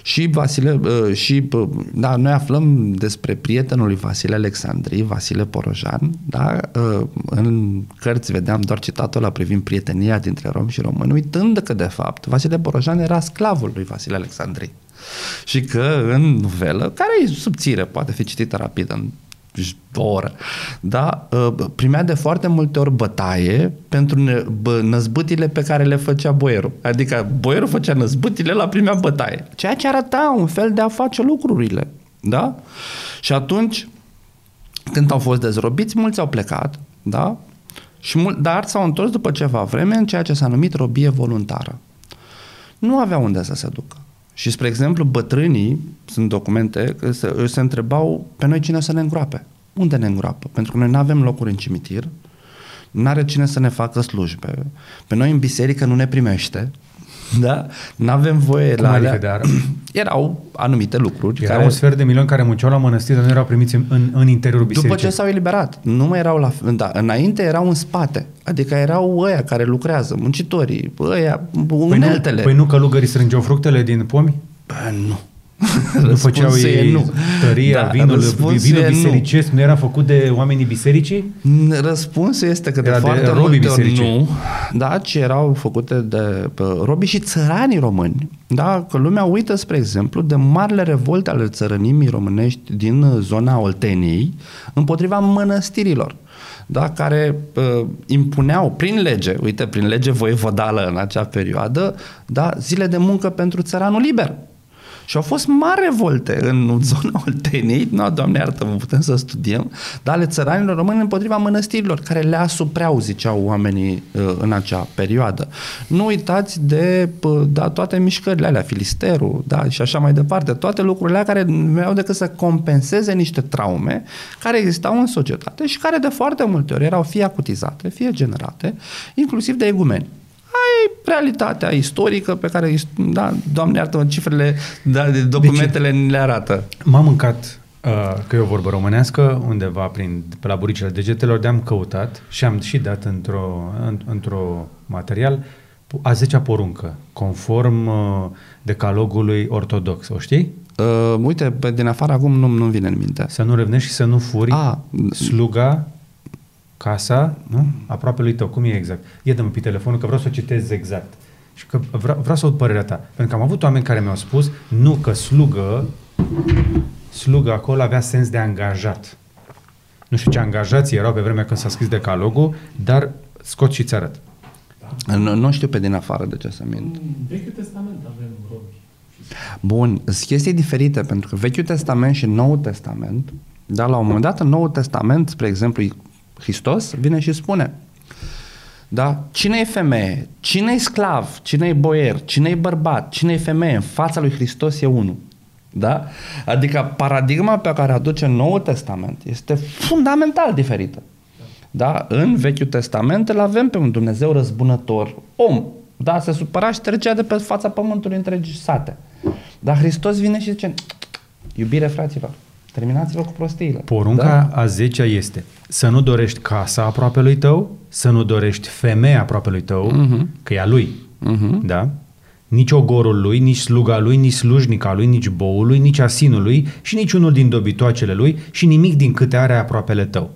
Și Vasile, uh, și, uh, da, noi aflăm despre prietenul lui Vasile Alexandri, Vasile Porojan, da? Uh, În cărți vedeam doar citatul ăla privind prietenia dintre romi și români, uitând că, de fapt, Vasile Porojan era sclavul lui Vasile Alexandri. Și că în novelă, care e subțire, poate fi citită rapid în o oră. Da? Uh, primea de foarte multe ori bătaie pentru ne, bă, năzbâtile pe care le făcea boierul. Adică boierul făcea năzbâtile, la primea bătaie. Ceea ce arăta un fel de a face lucrurile. Da? Și atunci, când au fost dezrobiți, mulți au plecat, da? Și mul- dar s-au întors după ceva vreme în ceea ce s-a numit robie voluntară. Nu aveau unde să se ducă. Și, spre exemplu, bătrânii, sunt documente, că se, se întrebau pe noi cine să ne îngroape. Unde ne îngroapă? Pentru că noi nu avem locuri în cimitir, nu are cine să ne facă slujbe. Pe noi în biserică nu ne primește, da? Nu avem voie Cum la adică alea. de ar- Erau anumite lucruri Era care... un sfert de milion care munceau la mănăstire, dar nu erau primiți în, în, în interiorul După bisericii. ce s-au eliberat, nu mai erau la da, înainte erau în spate. Adică erau ăia care lucrează, muncitorii, ăia, Păi nu, uneltele. păi nu călugării strângeau fructele din pomi? Bă, nu. Nu făceau Răspunsul e ei nu. tăria, Da, vinul, răspunsul vinul e nu. bisericesc, nu era făcut de oamenii bisericii? Răspunsul este că de Era de foarte robii multe ori bisericii. nu, da, ci erau făcute de pe, robii și țăranii români. Da, că lumea uită, spre exemplu, de marile revolte ale țărănimii românești din zona Olteniei împotriva mănăstirilor da, care uh, impuneau prin lege, uite, prin lege voievodală în acea perioadă, da, zile de muncă pentru țăranul liber. Și au fost mari revolte în zona Olteniei, nu, doamne iartă, putem să studiem, dar ale țăranilor români împotriva mănăstirilor, care le asupreau, ziceau oamenii uh, în acea perioadă. Nu uitați de uh, da, toate mișcările alea, filisterul, da, și așa mai departe, toate lucrurile alea care nu au decât să compenseze niște traume care existau în societate și care de foarte multe ori erau fie acutizate, fie generate, inclusiv de egumeni ai realitatea istorică pe care, da, doamne iartă cifrele, da, de documentele ni le arată. M-am mâncat, uh, că e o vorbă românească, undeva prin, pe la buricile degetelor, de-am căutat și am și dat într-o, în, într-o material a zecea poruncă, conform uh, decalogului ortodox. O știi? Uh, uite, pe din afară acum nu, nu vine în minte. Să nu revnești și să nu furi A. sluga, casa, nu? Aproape lui tău. Cum e exact? Ia dă-mă pe telefonul că vreau să o citez exact. Și că vreau, vreau să aud părerea ta. Pentru că am avut oameni care mi-au spus nu, că slugă, slugă acolo avea sens de angajat. Nu știu ce angajații erau pe vremea când s-a scris decalogul, dar scot și ți arăt. Nu, nu știu pe din afară de ce să mint. În Vechiul Testament avem robi. Bun, sunt chestii diferite, pentru că Vechiul Testament și Noul Testament, dar la un moment dat în Noul Testament, spre exemplu, Hristos vine și spune da? Cine e femeie? Cine e sclav? Cine e boier? Cine e bărbat? Cine e femeie? În fața lui Hristos e unul. Da? Adică paradigma pe care aduce Noul Testament este fundamental diferită. Da? În Vechiul Testament îl avem pe un Dumnezeu răzbunător, om. Da? Se supăra și trecea de pe fața pământului întregi sate. Dar Hristos vine și zice, iubire fraților, terminați-vă cu prostiile. Porunca Da? a zecea este să nu dorești casa aproape lui tău, să nu dorești femeia aproape lui tău, Mhm. că e a lui, Mhm. da? Nici ogorul lui, nici sluga lui, nici slujnica lui, nici boul lui, nici asinul lui și nici unul din dobitoacele lui și nimic din câte are aproapele tău.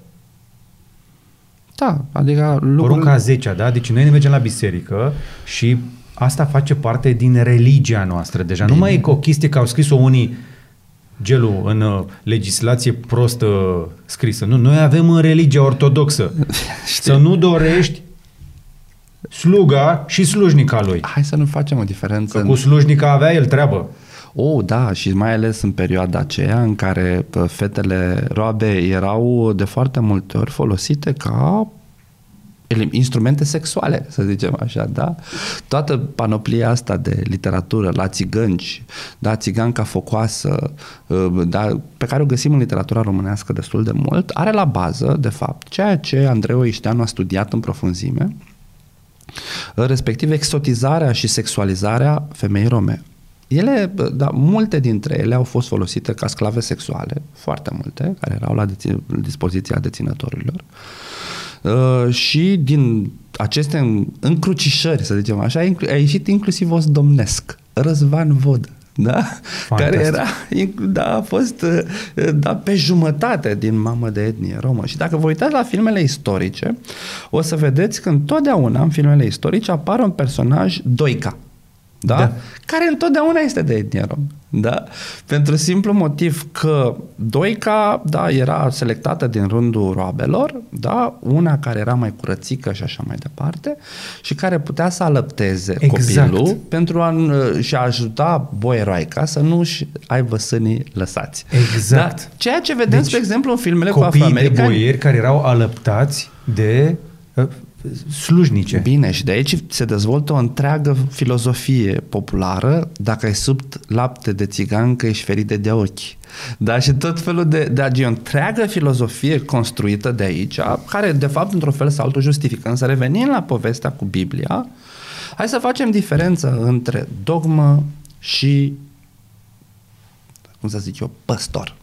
Da, adică Porunca a lucrurile... zecea, da? Deci noi ne mergem la biserică și asta face parte din religia noastră. Deja nu mai e o chestie că au scris-o unii gelul în uh, legislație prost uh, scrisă. Nu, noi avem în religia ortodoxă să nu dorești sluga și slujnica lui. Hai să nu facem o diferență. Că cu slujnica avea el treabă. Oh, da, și mai ales în perioada aceea în care pă, fetele roabe erau de foarte multe ori folosite ca ele- instrumente sexuale, să zicem așa, da? Toată panoplia asta de literatură, la țigănci, da, țiganca focoasă, uh, da, pe care o găsim în literatura românească destul de mult, are la bază, de fapt, ceea ce Andreu Ișteanu a studiat în profunzime, respectiv exotizarea și sexualizarea femeii rome. Ele, da, multe dintre ele au fost folosite ca sclave sexuale, foarte multe, care erau la dețin- dispoziția deținătorilor. Uh, și din aceste încrucișări, să zicem așa, inclu- a ieșit inclusiv os domnesc, Răzvan Vod, da? Fantastic. care era, inc- da, a fost uh, da, pe jumătate din mamă de etnie romă. Și dacă vă uitați la filmele istorice, o să vedeți că întotdeauna în filmele istorice apare un personaj doica. Da? Da. care întotdeauna este de etnie rom. Da? Pentru simplu motiv că Doica da, era selectată din rândul roabelor, da? una care era mai curățică și așa mai departe, și care putea să alăpteze Exact. copilul pentru a și a ajuta boieroaica să nu-și aibă sânii lăsați. Exact. Da? Ceea ce vedem, deci, spre exemplu, în filmele cu Copiii de afroamericani. boieri care erau alăptați de uh, slujnice. Bine, și de aici se dezvoltă o întreagă filozofie populară, dacă ai sub lapte de țigancă, ești șferit de ochi. Da, și tot felul de, de agi, o întreagă filozofie construită de aici, care de fapt într-un fel sau altul justifică. Însă revenind la povestea cu Biblia, hai să facem diferență între dogmă și, cum să zic eu, păstor.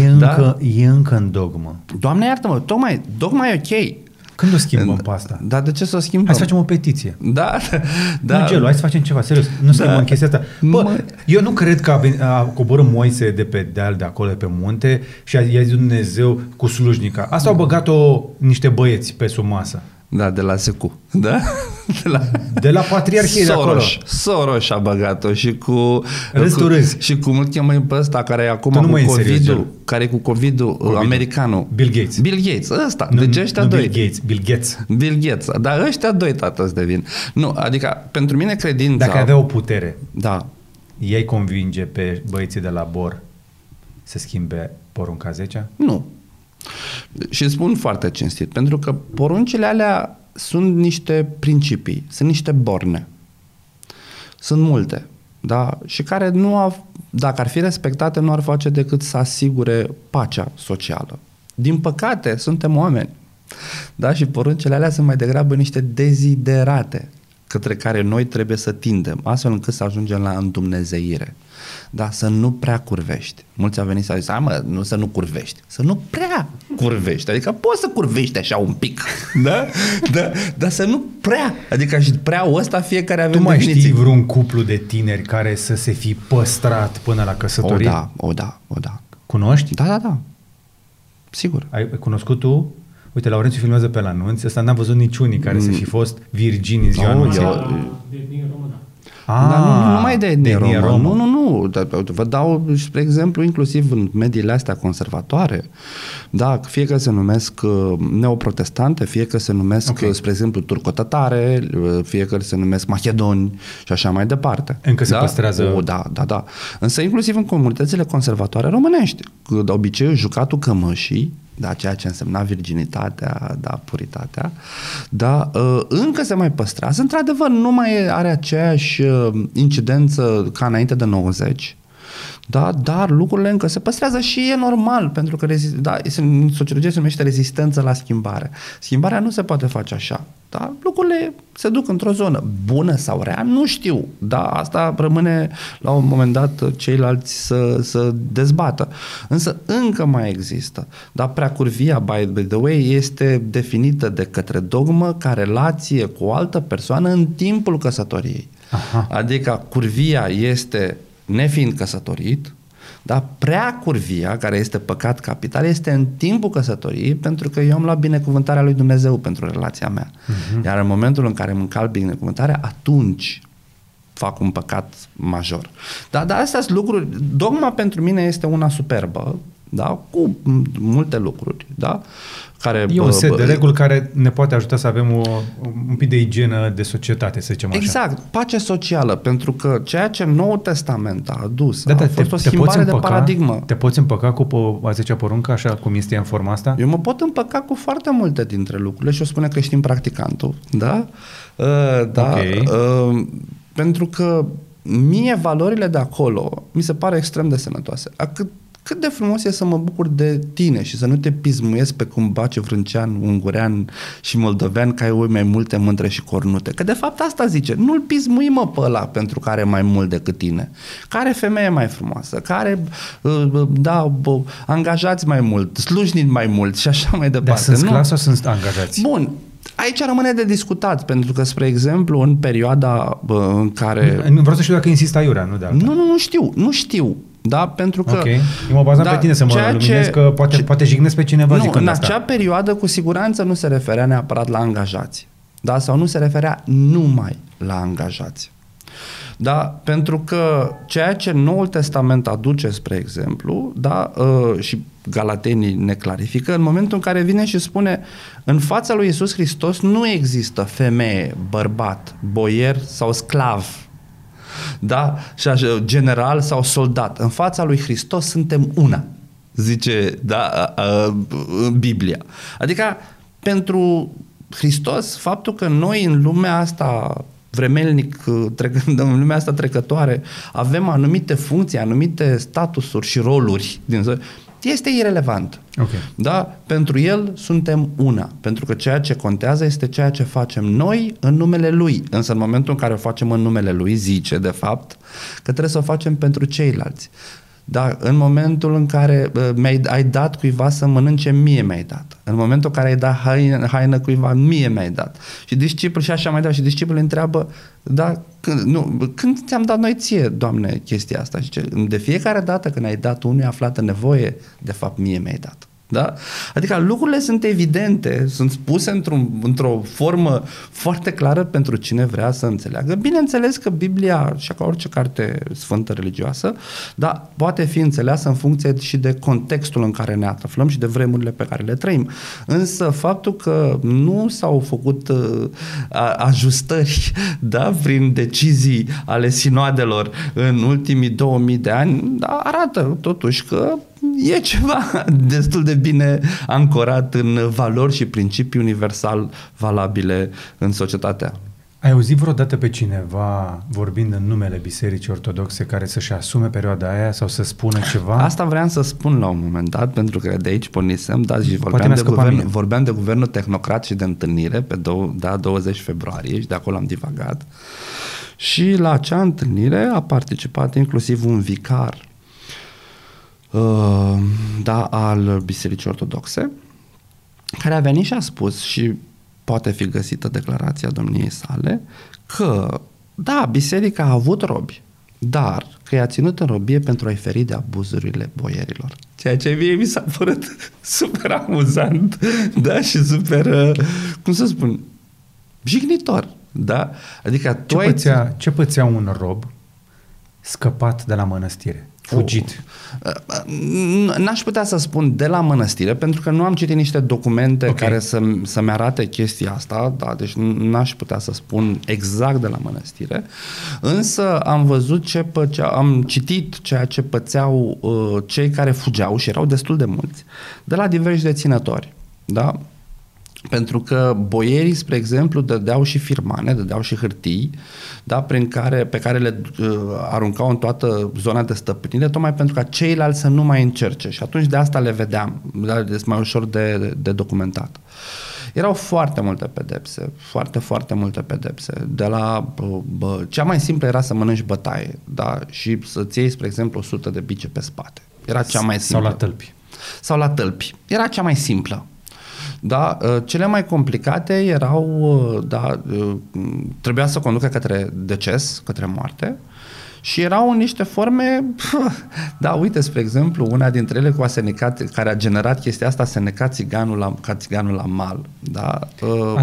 E Da? încă, e încă în dogmă. Doamne iartă-mă, tocmai, dogma e ok. Când o schimbăm pe asta? Dar de ce să o schimbăm? Hai să facem o petiție. Da, Da. da. Nu, Gelu, hai să facem ceva, serios. Nu schimbăm Da. chestia asta. Bă, Mă- eu nu cred că a, venit, a coborât Moise de pe deal de acolo, de pe munte și a, i-a zis Dumnezeu cu slujnica. Asta au băgat-o niște băieți pe sub masă. Da, de la Secu. Da? De la, De la patriarhie de acolo. Soros. Soros a băgat-o și cu... Râzi cu, tu râzi. Și cu mult chemă pe ăsta care e acum Tu nu cu mai ești serios, COVID-ul, Gelu. care e cu COVID-ul, COVID-ul. americanul. Bill Gates. Bill Gates, ăsta. Nu, deci ăștia nu doi. Bill Gates, Bill Gates. Bill Gates. Dar ăștia doi, tată, îți devin. Nu, adică, pentru mine credința... Dacă avea o putere, Da. ei convinge pe băieții de la Bor să schimbe porunca 10 Nu. Și spun foarte cinstit, pentru că poruncile alea sunt niște principii, sunt niște borne. Sunt multe, da? Și care nu au, dacă ar fi respectate, nu ar face decât să asigure pacea socială. Din păcate, suntem oameni. Da? Și poruncile alea sunt mai degrabă niște deziderate către care noi trebuie să tindem, astfel încât să ajungem la îndumnezeire. Da, să nu prea curvești. Mulți au venit să au zis, "Hai, mă, nu să nu curvești, să nu prea curvești. Adică poți să curvești așa un pic, da? da? Dar să nu prea. Adică și prea ăsta fiecare avem Tu mai definiții. știi vreun cuplu de tineri care să se fi păstrat până la O căsătorie? da, o da, o da. Cunoști? Da, da, da. Sigur. Ai cunoscut tu? Uite, Laurențiu filmează pe la anunț, ăsta n-am văzut niciunii care să fi fost virgini în ziua Oh, anunții. eu- De etnie română. Ah, Dar nu, nu numai de etnie etnie romă. romă. Nu, nu, nu. Dar, Vă dau, spre exemplu, inclusiv în mediile astea conservatoare, da, fie că se numesc uh, neoprotestante, fie că se numesc, Ok. okay. spre exemplu, turcotătare, uh, fie că se numesc macedoni și așa mai departe. Încă se da? păstrează- O, da, da, da. Însă inclusiv în comunitățile conservatoare românești, cu de obicei jucatul cămășii, da, ceea ce însemna virginitatea, da, puritatea, da, uh, încă se mai păstrează. Într-adevăr, nu mai are aceeași uh, incidență ca înainte de 90, da, dar lucrurile încă se păstrează și e normal, pentru că rezi- da, este- în sociologie se numește rezistență la schimbare. Schimbarea nu se poate face așa. Da? Lucrurile se duc într-o zonă. Bună sau rea, nu știu. Da, asta rămâne la un moment dat ceilalți să, să dezbată. Însă încă mai există. Dar preacurvia, by the way, este definită de către dogmă ca relație cu o altă persoană în timpul căsătoriei. Aha. Adică curvia este nefiind căsătorit, dar prea curvia, care este păcat capital, este în timpul căsătoriei, pentru că eu am luat binecuvântarea lui Dumnezeu pentru relația mea. Uh-huh. Iar în momentul în care îmi încalc binecuvântarea, atunci fac un păcat major. Dar, dar astea sunt lucruri. Dogma pentru mine este una superbă, da? cu m- multe lucruri, da? Care, E un bă, set bă, de reguli care ne poate ajuta să avem o, un pic de igienă de societate, să zicem așa. Exact, pace socială, pentru că ceea ce Noul Testament a adus Da, a da, fost te, o te poți schimbare de împăca, paradigmă. Te poți împăca cu po- a 10 poruncă, așa cum este ea în forma asta? Eu mă pot împăca cu foarte multe dintre lucrurile și o spune creștin practicantul, da? Uh, da Ok. uh, pentru că mie valorile de acolo mi se pare extrem de sănătoase. A cât, cât de frumos e să mă bucur de tine și să nu te pismuiesc pe cum bace vrâncean, ungurean și moldovean că ai ui mai multe mântre și cornute. Că de fapt asta zice, nu-l pismui mă pe ăla pentru că are mai mult decât tine. Care femeie mai frumoasă, care uh, da, bă, angajați mai mult, slujniți mai mult și așa mai Dar departe. sunt Nu. sclavi sau sunt angajați? Bun, aici rămâne de discutat, pentru că, spre exemplu, în perioada bă, în care... Nu Vreau să știu dacă insistă aiurea, nu de alta. Nu, nu, nu știu, nu știu. Da, pentru că... Ok. Eu mă bazam da, pe tine să mă ceea luminez ce- că poate, ce- poate jignesc pe cineva nu, zicând în asta. acea perioadă cu siguranță nu se referea neapărat la angajați. Da? Sau nu se referea numai la angajați. Da? Pentru că ceea ce Noul Testament aduce, spre exemplu, da? Uh, și Galatenii ne clarifică, în momentul în care vine și spune în fața lui Isus Hristos nu există femeie, bărbat, boier sau sclav, da? Și așa, general sau soldat. În fața lui Hristos suntem una, zice da, a, a, Biblia. Adică pentru Hristos, faptul că noi în lumea asta vremelnic, trecând în lumea asta trecătoare, avem anumite funcții, anumite statusuri și roluri din este irelevant. Okay. Da? Pentru el suntem una, pentru că ceea ce contează este ceea ce facem noi în numele lui. Însă în momentul în care o facem în numele lui, zice de fapt că trebuie să o facem pentru ceilalți. Da, în momentul în care uh, mi-ai ai dat cuiva să mănânce, mie mi-ai dat. În momentul în care ai dat haină, haină cuiva, mie mi-ai dat. Și discipul și așa mai dau. Și discipul întreabă, da, când, nu, când ți-am dat noi ție, Doamne, chestia asta? Și de fiecare dată când ai dat unui aflat în nevoie, de fapt mie mi-ai dat. Da? Adică lucrurile sunt evidente, sunt spuse într-un, într-o formă foarte clară pentru cine vrea să înțeleagă. Bineînțeles că Biblia, și ca orice carte sfântă religioasă, da, poate fi înțeleasă în funcție și de contextul în care ne aflăm și de vremurile pe care le trăim. Însă faptul că nu s-au făcut uh, ajustări da, prin decizii ale sinoadelor în ultimii 2000 de ani, da, arată totuși că e ceva destul de bine ancorat în valori și principii universal valabile în societatea. Ai auzit vreodată pe cineva vorbind în numele Bisericii Ortodoxe care să-și asume perioada aia sau să spună ceva? Asta vreau să spun la un moment dat, pentru că de aici pornisem, da, și vorbeam de, guvern, vorbeam de guvernul tehnocrat și de întâlnire pe dou- da, 20 februarie și de acolo am divagat. Și la acea întâlnire a participat inclusiv un vicar Uh, da, al Bisericii Ortodoxe, care a venit și a spus și poate fi găsită declarația domniei sale că, da, biserica a avut robi, dar că i-a ținut în robie pentru a-i feri de abuzurile boierilor. Ceea ce mie mi s-a părut super amuzant, da, și super, uh, cum să spun, jignitor, da? Adică tu ce, ai... pățea, ce pățea un rob scăpat de la mănăstire? Fugit. N-aș putea să spun de la mănăstire, pentru că nu am citit niște documente okay. care să, să-mi arate chestia asta, da, deci n-aș putea să spun exact de la mănăstire, însă am văzut ce păcea, am citit ceea ce pățeau uh, cei care fugeau și erau destul de mulți, de la diversi deținători. Da? Pentru că boierii, spre exemplu, dădeau și firmane, dădeau și hârtii, da, prin care, pe care le uh, aruncau în toată zona de stăpânire, tocmai pentru ca ceilalți să nu mai încerce. Și atunci de asta le vedeam, da, este mai ușor de, de documentat. Erau foarte multe pedepse, foarte, foarte multe pedepse. De la bă, cea mai simplă era să mănânci bătaie, da, și să-ți iei, spre exemplu, 100 de bice pe spate. Era cea mai simplă. Sau la tălpi. Sau la tălpi. Era cea mai simplă. Da, uh, cele mai complicate erau, uh, da, uh, trebuia să conducă către deces, către moarte, și erau în niște forme, da, uite, spre exemplu, una dintre ele cu asenecat, care a generat chestia asta, a senecat țiganul la, ca țiganul la mal. Da?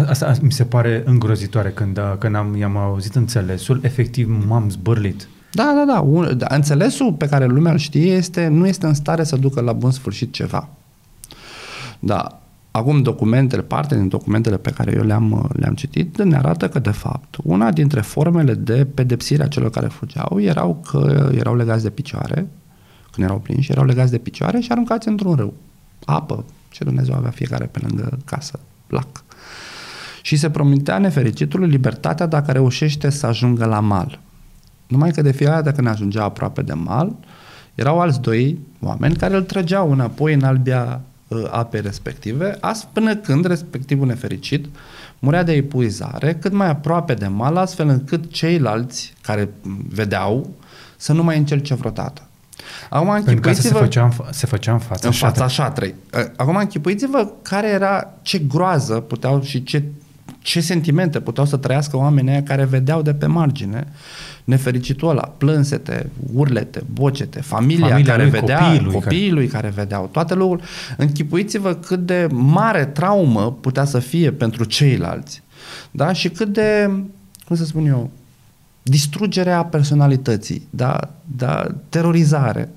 Asta mi se pare îngrozitoare când, când am, i-am auzit înțelesul, efectiv m-am zbârlit. Da, da, da, un, da. Înțelesul pe care lumea îl știe este, nu este în stare să ducă la bun sfârșit ceva. Da, Acum, documentele, parte din documentele pe care eu le-am, le-am citit ne arată că, de fapt, una dintre formele de pedepsire a celor care fugeau erau că erau legați de picioare, când erau prinși, erau legați de picioare și aruncați într-un râu. Apă, ce Dumnezeu avea fiecare pe lângă casă, lac. Și se promitea nefericitului libertatea dacă reușește să ajungă la mal. Numai că de fiecare dată când ajungea aproape de mal, erau alți doi oameni care îl trăgeau înapoi în albia uh, apei respective, astfel până când respectivul nefericit murea de epuizare cât mai aproape de mal, astfel încât ceilalți care vedeau să nu mai încerce vreodată. Acum închipuiți-vă... Se făcea, în, se făcea în fața În fața șatrei. Uh, acum închipuiți-vă care era, ce groază puteau și ce, ce sentimente puteau să trăiască oamenii care vedeau de pe margine nefericitul ăla, plânsete, urlete, bocete, familia, familia care lui, vedea, copiii lui, copiii lui care... care vedeau, toate lucrurile. Închipuiți-vă cât de mare traumă putea să fie pentru ceilalți. Da? Și cât de, cum să spun eu, distrugerea personalității, da, da, terorizare.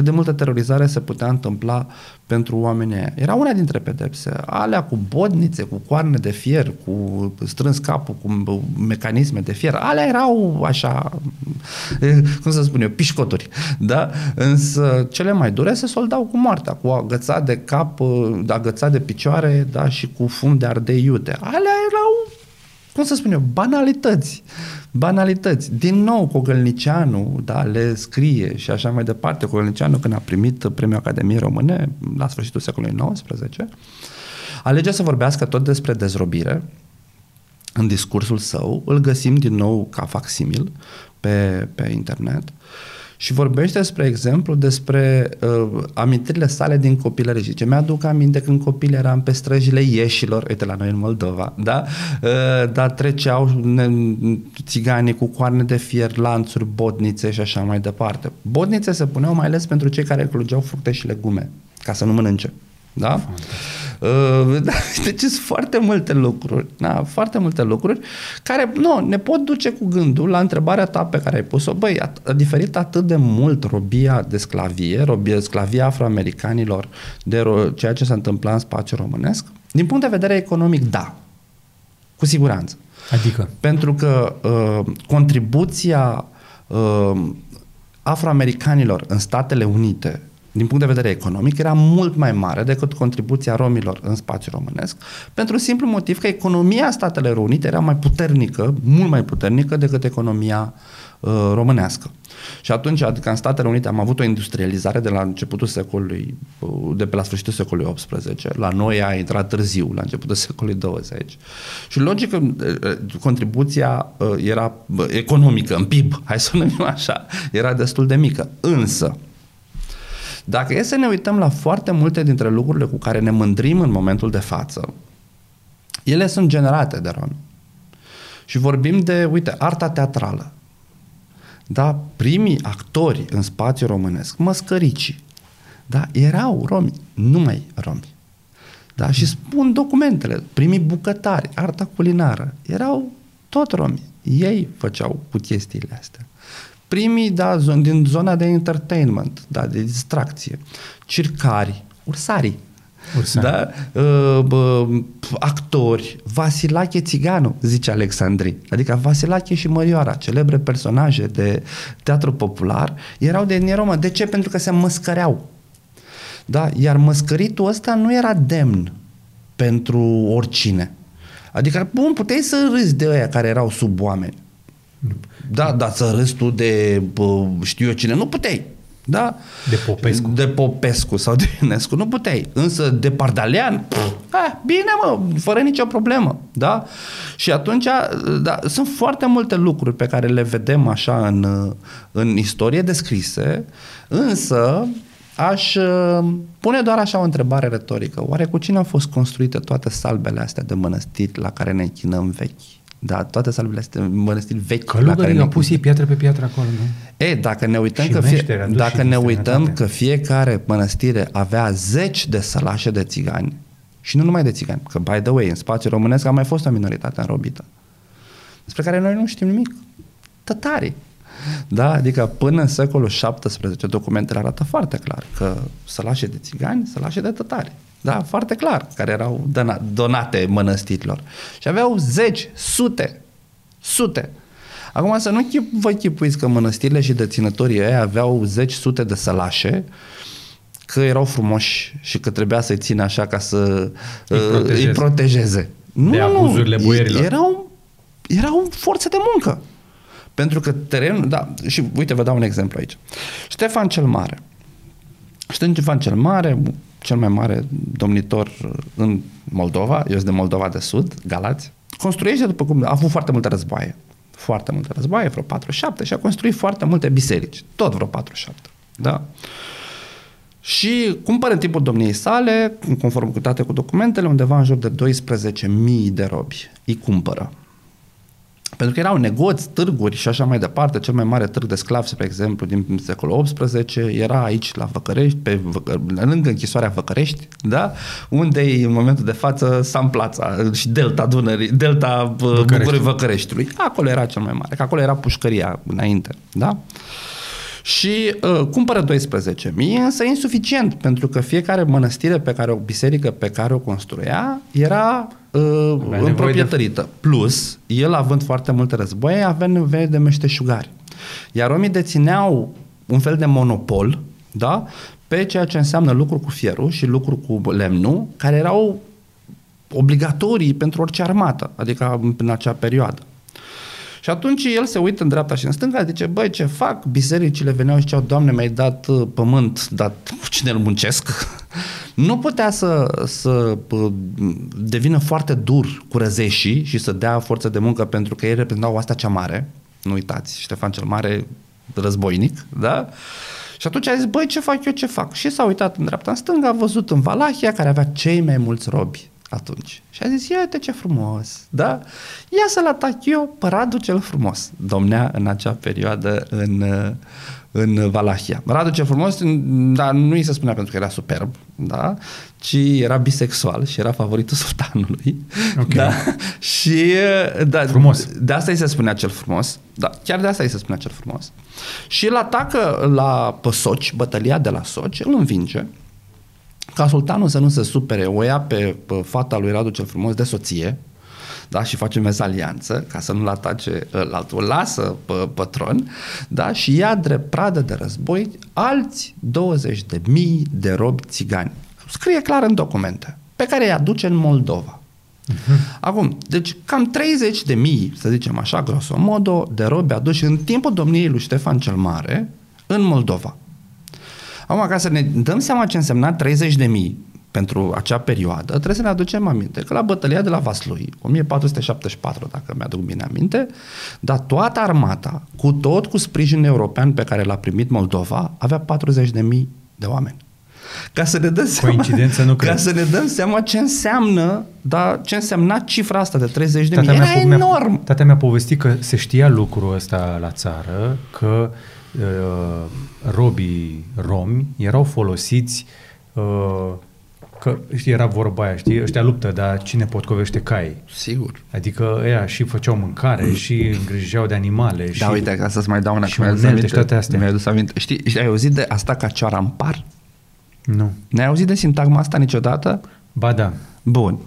Cât de multă terorizare se putea întâmpla pentru oamenii aia. Era una dintre pedepse. Alea cu bodnițe, cu coarne de fier, cu strâns capul, cu mecanisme de fier. Alea erau așa, cum să spun eu, pișcoturi. Da? Însă cele mai dure se soldau cu moartea, cu agățat de cap, agățat de picioare da? și cu fum de ardei iute. Alea erau cum să spun eu, banalități. Banalități. Din nou, Cogălnicianu da, le scrie și așa mai departe. Cogălnicianu, când a primit Premiul Academiei Române, la sfârșitul secolului XIX, alege să vorbească tot despre dezrobire în discursul său. Îl găsim din nou ca facsimil pe, pe internet. Uh, și vorbește, spre exemplu, despre uh, amintirile sale din copilărie. Și ce mi-aduc aminte când copil eram pe străjile ieșilor, uite la noi în Moldova, da? Uh, dar treceau țiganii cu coarne de fier, lanțuri, bodnițe și așa mai departe. Bodnițe se puneau mai ales pentru cei care clugeau fructe și legume, ca să nu mănânce. Da? Fantastic. Uh, da, deci sunt foarte multe lucruri, da, foarte multe lucruri care nu, ne pot duce cu gândul la întrebarea ta pe care ai pus-o. Băi, a, a diferit atât de mult robia de sclavie, robia, sclavia afroamericanilor de ro- ceea ce s-a întâmplat în spațiu românesc? Din punct de vedere economic, da. Cu siguranță. Adică? Pentru că uh, contribuția uh, afroamericanilor în Statele Unite din punct de vedere economic, era mult mai mare decât contribuția romilor în spațiul românesc, pentru simplu motiv că economia Statelor Unite era mai puternică, mult mai puternică decât economia uh, românească. Și atunci, adică în Statele Unite am avut o industrializare de la începutul secolului, uh, de pe la sfârșitul secolului XVIII, la noi a intrat târziu, la începutul secolului 20. Și logic, uh, contribuția uh, era economică, în PIB, hai să o numim așa, era destul de mică. Însă, dacă e să ne uităm la foarte multe dintre lucrurile cu care ne mândrim în momentul de față, ele sunt generate de romi. Și vorbim de, uite, arta teatrală. Da, primii actori în spațiu românesc, măscăricii, da, erau romi, numai romi. Da, și spun documentele, primii bucătari, arta culinară, erau tot romi. Ei făceau cu chestiile astea primii da, din zona de entertainment, da, de distracție, circari, ursarii, Ursani. Da? Uh, uh, actori, Vasilache Țiganu, zice Alexandri. Adică Vasilache și Mărioara, celebre personaje de teatru popular, erau de Roma. De ce? Pentru că se măscăreau. Da? Iar măscăritul ăsta nu era demn pentru oricine. Adică, bun, puteai să râzi de ăia care erau sub oameni. Da, dar să râzi tu de bă, știu eu cine, nu puteai. Da? De Popescu. De Popescu sau de Ionescu, nu puteai. Însă de Pardalean, pf, eh, bine mă, fără nicio problemă. Da? Și atunci da, sunt foarte multe lucruri pe care le vedem așa în, în istorie descrise, însă aș uh, pune doar așa o întrebare retorică. Oare cu cine au fost construite toate salbele astea de mănăstiri la care ne închinăm vechi? Da, toate salvele astea, mănăstiri vechi. Călugării au pus ei piatră pe piatră acolo, nu? E, dacă ne uităm, că, fie, dacă ne uităm că fiecare mănăstire avea zeci de sălașe de țigani, și nu numai de țigani, că, by the way, în spațiul românesc a mai fost o minoritate înrobită, despre care noi nu știm nimic. Tătarii. Da? Adică până în secolul XVII documentele arată foarte clar că sălașe de țigani, sălașe de tătari. Da, foarte clar, care erau donate mănăstirilor. Și aveau zeci, sute, sute. Acum să nu chip, vă chipuiți că mănăstirile și deținătorii ei aveau zeci, sute de sălașe, că erau frumoși și că trebuia să-i țină așa ca să îi uh, protejeze. Îi protejeze. De nu, abuzurile boierilor. Erau, erau forțe de muncă. Pentru că terenul, da, și uite, vă dau un exemplu aici. Ștefan cel Mare. Ștefan cel Mare, cel mai mare domnitor în Moldova, eu sunt de Moldova de Sud, Galați, construiește după cum a avut foarte multe războaie. Foarte multe războaie, vreo 47 și a construit foarte multe biserici, tot vreo 47. Da? Și cumpără în timpul domniei sale, în conformitate cu documentele, undeva în jur de 12.000 de robi. Îi cumpără. Pentru că erau negoți, târguri și așa mai departe. Cel mai mare târg de sclavi, spre exemplu, din secolul XVIII, era aici la Văcărești, pe Văcă, lângă închisoarea Văcărești, da? unde e în momentul de față San Plața și delta Dunării, delta Văcărești. Bucurii Văcăreștiului. Acolo era cel mai mare, că acolo era pușcăria înainte. Da? Și uh, cumpără 12.000, însă insuficient, pentru că fiecare mănăstire pe care o biserică pe care o construia era uh, nevoie împroprietărită. Plus, el având foarte multe războaie, avea nevoie de meșteșugari. Iar romii dețineau un fel de monopol, da? pe ceea ce înseamnă lucru cu fierul și lucru cu lemnul, care erau obligatorii pentru orice armată, adică în acea perioadă. Și atunci el se uită în dreapta și în stânga, zice, băi, ce fac? Bisericile veneau și ziceau, Doamne, mi-ai dat uh, pământ, dar cu cine îl muncesc? nu putea să, să uh, devină foarte dur cu răzeșii și să dea forță de muncă pentru că ei reprezentau asta cea mare. Nu uitați, Ștefan cel Mare, războinic, da? Și atunci a zis, băi, ce fac eu, ce fac? Și s-a uitat în dreapta, în stânga, a văzut în Valahia, care avea cei mai mulți robi atunci. Și a zis, iată ce frumos, da? Ia să-l atac eu pe Radu cel frumos. Domnea în acea perioadă în, în Valahia. Radu cel frumos, dar nu îi se spunea pentru că era superb, da? Ci era bisexual și era favoritul sultanului. Ok. Da? Și da, Frumos. de asta îi se spunea cel frumos. Da, chiar de asta îi se spunea cel frumos. Și îl atacă la pe Soci, bătălia de la Soci, îl învinge ca sultanul să nu se supere, o ia pe, pe fata lui Radu cel frumos de soție, da, și face mezalianță, ca să nu-l atace altul, lasă pe, pe tron, da, și ia drept pradă de război alți 20 de mii de robi țigani. Scrie clar în documente, pe care îi aduce în Moldova. Uh-huh. Acum, deci cam 30 de mii, să zicem așa, grosomodo, de robi aduși în timpul domniei lui Ștefan cel Mare în Moldova. Acum, ca să ne dăm seama ce însemna 30 de mii pentru acea perioadă, trebuie să ne aducem aminte că la bătălia de la Vaslui, 1474, dacă mi-aduc bine aminte, dar toată armata, cu tot cu sprijin european pe care l-a primit Moldova, avea 40 de mii de oameni. Ca să ne dăm seama, Coincidență nu ca cred. să ne dăm seama ce înseamnă, da, ce însemna cifra asta de 30 de mii. Tata Era mea, enorm. Mi-a, tata mi-a povestit că se știa lucrul ăsta la țară, că uh, robii romi erau folosiți uh, că știi, era vorba aia, știi, ăștia luptă, dar cine potcovește cai? Sigur. Adică ăia și făceau mâncare și îngrijeau de animale. și Da, uite, ca să-ți mai dau una. și că mi-ai adus unelte aminte- și toate astea. Mi-ai adus aminte. Știi, știi, ai auzit de asta ca cioara în par? Nu. Ne-ai auzit de sintagma asta niciodată? Ba da, Bun.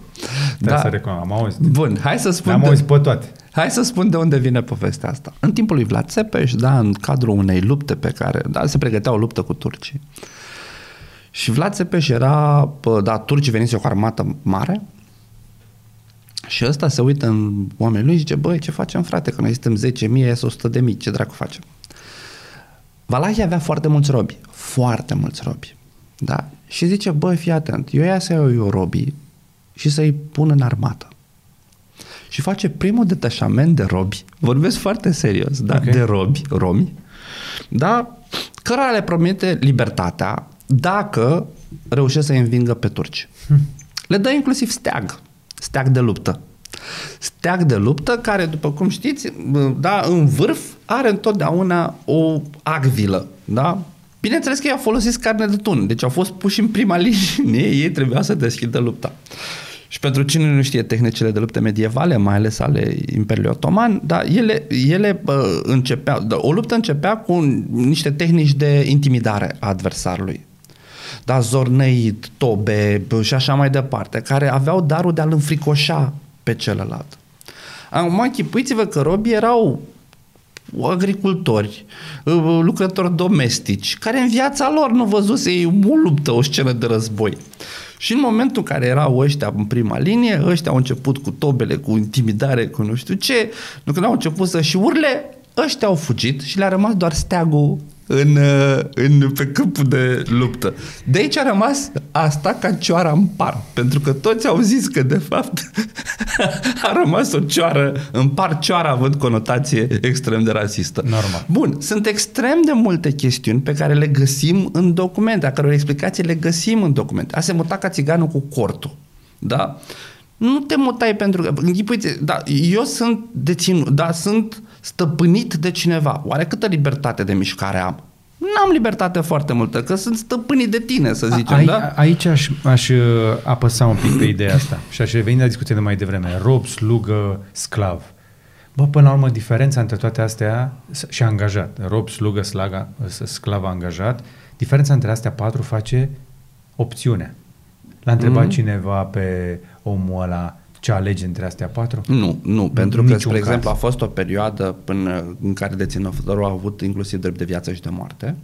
da. să recunosc, am auzit. Bun, hai să spun Am de, auzit pe toate. Hai să spun de unde vine povestea asta. În timpul lui Vlad Țepeș, da, în cadrul unei lupte pe care, da, se pregătea o luptă cu turcii. Și Vlad Țepeș era, pă, da, turcii venise cu armată mare și ăsta se uită în oamenii lui și zice, băi, ce facem, frate, că noi suntem 10.000, ies 100.000, ce dracu facem? Valahia avea foarte mulți robi, foarte mulți robi. Da? Și zice, băi, fii atent, eu ia să iau eu robii și să-i pun în armată. Și face primul detașament de robi, vorbesc foarte serios, da? Ok. de robi, romi, da? cărora le promite libertatea dacă reușesc să-i învingă pe turci. Le dă inclusiv steag, steag de luptă. Steag de luptă care, după cum știți, da, în vârf are întotdeauna o agvilă, da? Bineînțeles că ei au folosit carne de tun, deci au fost puși în prima linie, ei trebuia să deschidă lupta. Și pentru cine nu știe tehnicile de lupte medievale, mai ales ale Imperiului Otoman, da, ele, ele bă, începeau, da, o luptă începea cu niște tehnici de intimidare a adversarului. Da, zornăit, tobe bă, și așa mai departe, care aveau darul de a-l înfricoșa pe celălalt. Acum închipuiți-vă că robii erau agricultori, uh, lucrători domestici, care în viața lor nu văzuse ei o luptă, o scenă de război. Și în momentul în care erau ăștia în prima linie, ăștia au început cu tobele, cu intimidare, cu nu știu ce, nu când au început să și urle, ăștia au fugit și le-a rămas doar steagul în, uh, în, pe câmpul de luptă. De aici a rămas asta ca cioara în par, pentru că toți au zis că de fapt a rămas o cioară în par, cioara având conotație extrem de rasistă. Normal. Bun, sunt extrem de multe chestiuni pe care le găsim în documente, a căror explicații le găsim în documente. A se muta ca țiganul cu cortul. Da? Nu te mutai pentru că, închipuiți, da, eu sunt deținut, da, sunt stăpânit de cineva. Oare câtă libertate de mișcare am? N-am libertate foarte multă, că sunt stăpânit de tine, să zicem, Ai, da? Aici aș, aș uh, apăsa un pic pe ideea asta și aș reveni la discuția de mai devreme. Rob, slugă, sclav. Bă, până la urmă, diferența între toate astea și angajat, rob, slugă, slaga, sclav, angajat, diferența între astea patru face opțiunea. L-a întrebat mm-hmm. cineva pe omul ăla ce alege între astea patru? Nu, nu, pentru că, spre caz. exemplu, a fost o perioadă până în care deținătorul a avut inclusiv drept de viață și de moarte,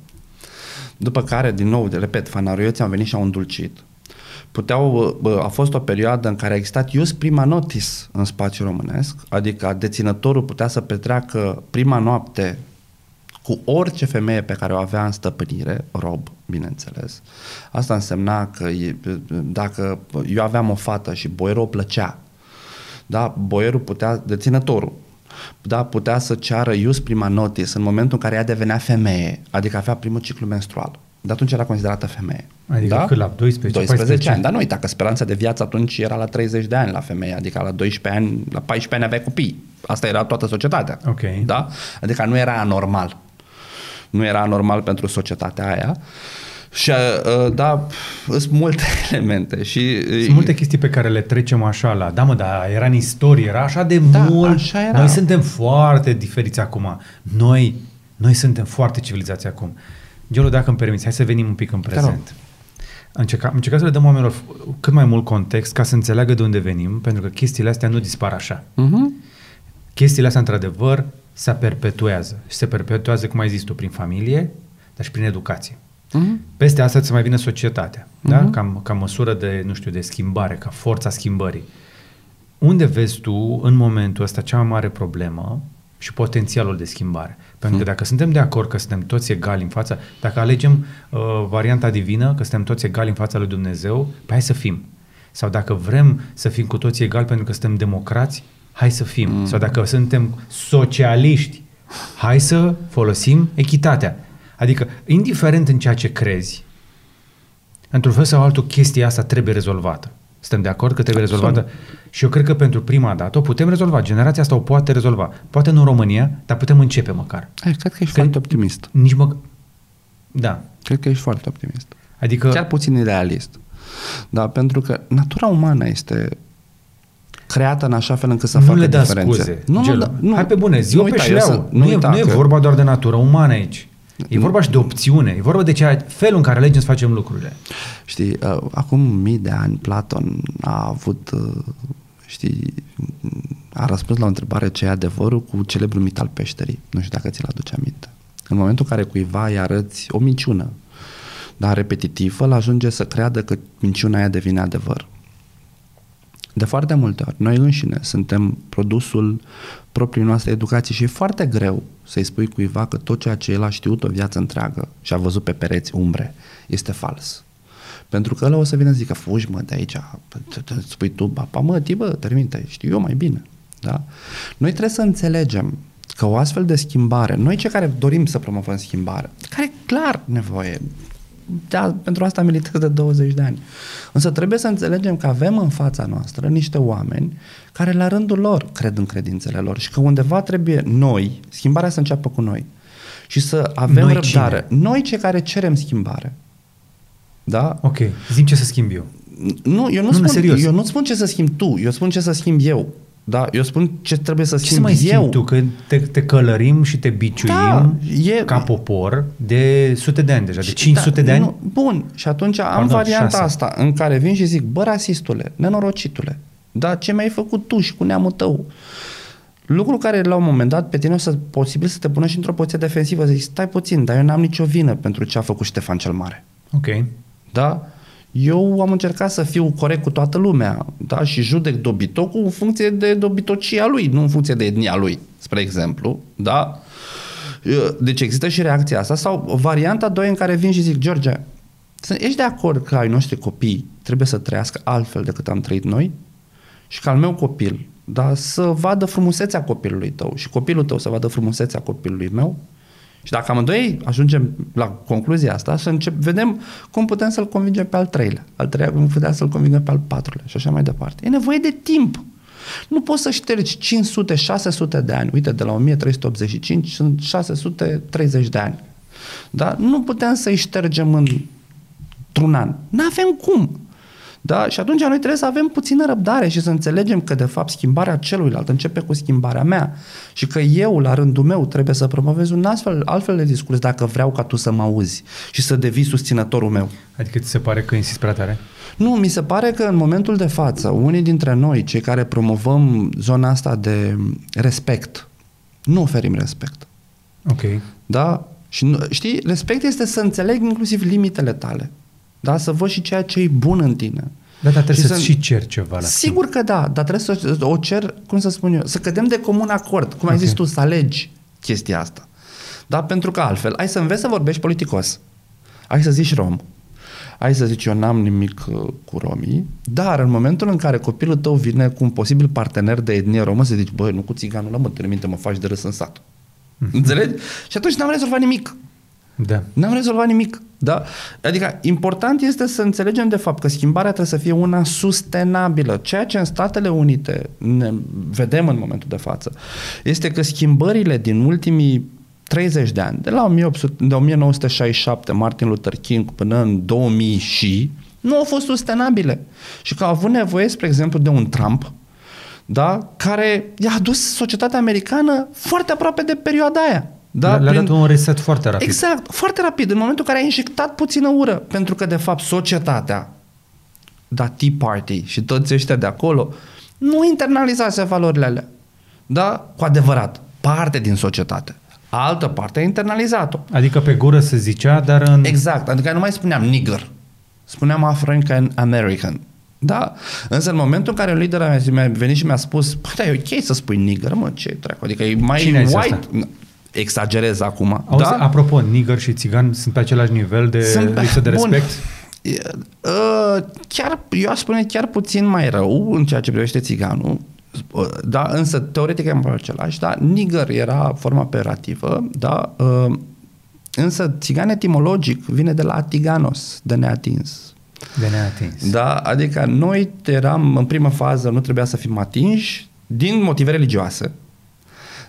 după care, din nou, repet, fanarioții au venit și au îndulcit. Puteau, a fost o perioadă în care a existat ius prima notis în spațiul românesc, adică deținătorul putea să petreacă prima noapte cu orice femeie pe care o avea în stăpânire, rob, bineînțeles. Asta însemna că dacă eu aveam o fată și boierul o plăcea, da, boierul putea, deținătorul, da, putea să ceară ius prima notis în momentul în care ea devenea femeie, adică avea primul ciclu menstrual. De atunci era considerată femeie. Adică da? cât la 12, 12 14 ani. Dar nu uita că speranța de viață atunci era la 30 de ani la femeie, adică la 12 ani, la 14 ani avea copii. Asta era toată societatea. Ok. Da? Adică nu era anormal. Nu era anormal pentru societatea aia. Și uh, da, sunt multe elemente și... Sunt multe chestii pe care le trecem așa la... Da, mă, dar era în istorie, era așa de da, mult. Așa era. Noi suntem foarte diferiți acum. Noi, noi suntem foarte civilizați acum. Gelu, dacă îmi permiți, hai să venim un pic în prezent. Încercăm, încercăm să le dăm oamenilor cât mai mult context ca să înțeleagă de unde venim, pentru că chestiile astea nu dispar așa. Uh-huh. Chestiile astea, într-adevăr, se perpetuează. Și se perpetuează, cum ai zis tu, prin familie, dar și prin educație. Uh-huh. Peste asta să mai vină societatea, uh-huh. da? ca, ca măsură de, nu știu, de schimbare, ca forța schimbării. Unde vezi tu, în momentul ăsta, cea mai mare problemă și potențialul de schimbare? Pentru că hmm. dacă suntem de acord că suntem toți egali în fața, dacă alegem uh, varianta divină, că suntem toți egali în fața lui Dumnezeu, păi hai să fim. Sau dacă vrem să fim cu toții egali pentru că suntem democrați, hai să fim. Mm. Sau dacă suntem socialiști, hai să folosim echitatea. Adică, indiferent în ceea ce crezi, într-un fel sau altul, chestia asta trebuie rezolvată. Suntem de acord că trebuie Absolut. rezolvată? Și eu cred că pentru prima dată o putem rezolva. Generația asta o poate rezolva. Poate nu în România, dar putem începe măcar. Ai, cred că ești cred, foarte optimist. Nici mă... Da. Cred că ești foarte optimist. Adică... Chiar puțin idealist. Da, pentru că natura umană este creată în așa fel încât să nu facă le da diferențe. scuze. Nu, nu, da, nu, Hai pe bune, zi pe șleau. Nu, nu, e, nu e vorba doar de natură umană aici. E vorba și de opțiune, e vorba de ceea, felul în care alegem să facem lucrurile. Știi, uh, acum mii de ani Platon a avut, uh, știi, a răspuns la o întrebare ce e adevărul cu celebrul mit al peșterii. Nu știu dacă ți-l aduce aminte. În momentul în care cuiva îi arăți o minciună, dar repetitivă, îl ajunge să creadă că minciuna aia devine adevăr. De foarte multe ori, noi înșine suntem produsul propriei noastre educații și e foarte greu să-i spui cuiva că tot ceea ce el a știut o viață întreagă și a văzut pe pereți umbre este fals. Pentru că ăla o să vină să zică, fugi mă de aici, spui tu, papa mă, bă, termină, știu eu mai bine. Da? Noi trebuie să înțelegem că o astfel de schimbare, noi cei care dorim să promovăm schimbare, care e clar nevoie, da, pentru asta militez de 20 de ani. Însă trebuie să înțelegem că avem în fața noastră niște oameni care la rândul lor cred în credințele lor și că undeva trebuie noi, schimbarea să înceapă cu noi și să avem noi răbdare. Cine? Noi cei care cerem schimbare. Da? Ok. Zim ce să schimb eu. Nu, eu nu, nu spun, serios. eu nu spun ce să schimb tu, eu spun ce să schimb eu. Da, eu spun ce trebuie să schimb ce să mai eu. tu? Că te, te călărim și te biciuim da, e, ca popor de sute de ani deja, de 500 da, de ani. Nu, bun, și atunci Pardon, am varianta șase. asta în care vin și zic, bă, rasistule, nenorocitule, da, ce mi-ai făcut tu și cu neamul tău? Lucru care la un moment dat pe tine o să posibil să te pună și într-o poziție defensivă, zic, stai puțin, dar eu n-am nicio vină pentru ce a făcut Ștefan cel Mare. Ok. Da? Eu am încercat să fiu corect cu toată lumea, da? Și judec dobitocul în funcție de dobitocia lui, nu în funcție de etnia lui, spre exemplu, da? Deci există și reacția asta sau varianta 2 în care vin și zic, George, ești de acord că ai noștri copii trebuie să trăiască altfel decât am trăit noi? Și că al meu copil, da, să vadă frumusețea copilului tău și copilul tău să vadă frumusețea copilului meu Și dacă amândoi ajungem la concluzia asta, să încep, vedem cum putem să-l convingem pe al treilea. Al treilea cum putem să-l convingem pe al patrulea și așa mai departe. E nevoie de timp. Nu poți să ștergi 500, 600 de ani. Uite, de la 1385 sunt 630 de ani. Da? Nu putem să-i ștergem în, într-un an. Nu avem cum. Da? Și atunci noi trebuie să avem puțină răbdare și să înțelegem că, de fapt, schimbarea celuilalt începe cu schimbarea mea și că eu, la rândul meu, trebuie să promovez un astfel, altfel de discurs dacă vreau ca tu să mă auzi și să devii susținătorul meu. Adică ți se pare că insist prea tare? Nu, mi se pare că în momentul de față, unii dintre noi, cei care promovăm zona asta de respect, nu oferim respect. Ok. Da? Și nu, știi, respect este să înțeleg inclusiv limitele tale. Da? Să văd și ceea ce e bun în tine. Da, dar trebuie Și să-ți să- și ceri ceva la Sigur că da, dar trebuie să o cer, cum să spun eu, să cădem de comun acord, cum ai Ok. zis tu, să alegi chestia asta. Da, pentru că altfel, ai să înveți să vorbești politicos, ai să zici rom, ai să zici eu n-am nimic uh, cu romii, dar în momentul în care copilul tău vine cu un posibil partener de etnie romă, să zici, băi, nu cu țiganul ăla, mă, te minte, mă faci de râs în sat. Înțelegi? Și atunci n-am rezolvat nimic. Da. N-am rezolvat nimic. Da? Adică important este să înțelegem de fapt că schimbarea trebuie să fie una sustenabilă. Ceea ce în Statele Unite ne vedem în momentul de față este că schimbările din ultimii 30 de ani, de la 1800, de 1967, Martin Luther King, până în 2000 și, nu au fost sustenabile. Și că au avut nevoie, spre exemplu, de un Trump, da? care i-a adus societatea americană foarte aproape de perioada aia. Da? Da, Le-a Prin- dat un reset foarte rapid. Exact, foarte rapid, în momentul în care a injectat puțină ură, pentru că, de fapt, societatea, da, Tea Party și toți ăștia de acolo, nu internalizase valorile alea. Da? Cu adevărat, parte din societate. Altă parte a internalizat-o. Adică pe gură se zicea, dar în... Exact, adică nu mai spuneam nigger, spuneam African American. Da? Însă în momentul în care un lider a mi-a venit și mi-a spus, păi da, e ok să spui nigger, mă, ce dracu, adică e mai Cine a zis white. Asta? Exagerez acum. Auzi, da? apropo, nigger și țigan sunt pe același nivel de Sunt- lipsă de bun. respect? E, uh, chiar, eu aș spune chiar puțin mai rău în ceea ce privește țiganul, uh, da, însă teoretic e mai același, da, nigger era forma operativă, da, uh, însă țigan etimologic vine de la atiganos, de neatins. De neatins. Da, adică noi eram, în primă fază, nu trebuia să fim atinși din motive religioase.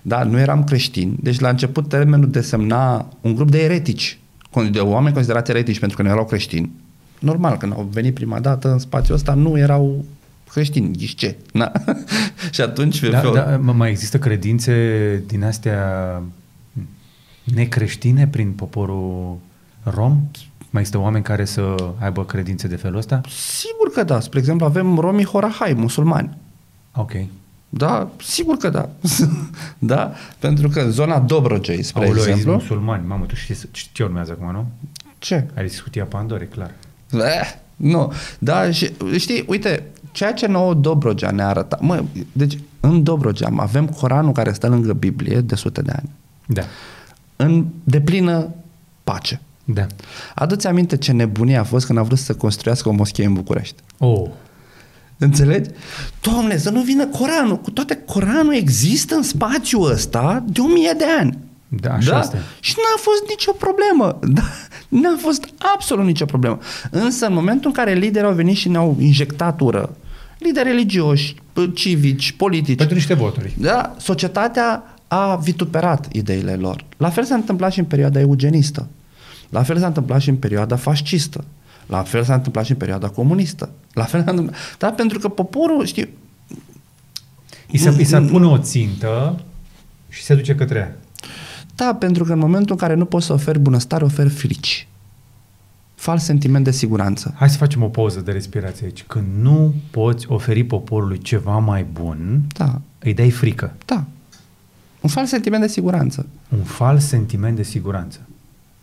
Da, nu eram creștini. Deci la început termenul desemna un grup de eretici, de oameni considerați eretici pentru că nu erau creștini. Normal, când au venit prima dată în spațiul ăsta, nu erau creștini, ghiși ce. Da? și atunci... Da, fe- da, mă, mai există credințe din astea necreștine prin poporul rom? Mai există oameni care să aibă credințe de felul ăsta? Sigur că da. Spre exemplu, avem romii Horahai, musulmani. Ok. Da, sigur că da. da, pentru că în zona Dobrogei, spre Aoleu, ai zis exemplu... musulmani. Mamă, tu știi, știi ce urmează acum, nu? Ce? Ai zis cutia Pandore, clar. Eh, nu. Da, și știi, uite, ceea ce nouă Dobrogea ne arată, mă, deci în Dobrogea avem Coranul care stă lângă Biblie de sute de ani, Da. în deplină pace. Da. Adu-ți aminte ce nebunie a fost când a vrut să construiască o moschee în București. Oh, Înțelegi? Doamne, să nu vină Coranul. Cu toate Coranul există în spațiul ăsta de o mie de ani. Da, așa este. Și n-a fost nicio problemă. Da? N-a fost absolut nicio problemă. Însă în momentul în care liderii au venit și ne-au injectat ură, lideri religioși, p- civici, politici, pentru niște voturi. da, societatea a vituperat ideile lor. La fel s-a întâmplat și în perioada eugenistă. La fel s-a întâmplat și în perioada fascistă. La fel s-a întâmplat și în perioada comunistă. La fel s-a întâmplat. Da, pentru că poporul, știi, I se, i se pune o țintă și se duce către ea. da, pentru că în momentul în care nu poți să oferi bunăstare, oferi frici. Fals sentiment de siguranță. Hai să facem o pauză de respirație aici. Când nu poți oferi poporului ceva mai bun, Da, îi dai frică. da. Un fals sentiment de siguranță. Un fals sentiment de siguranță.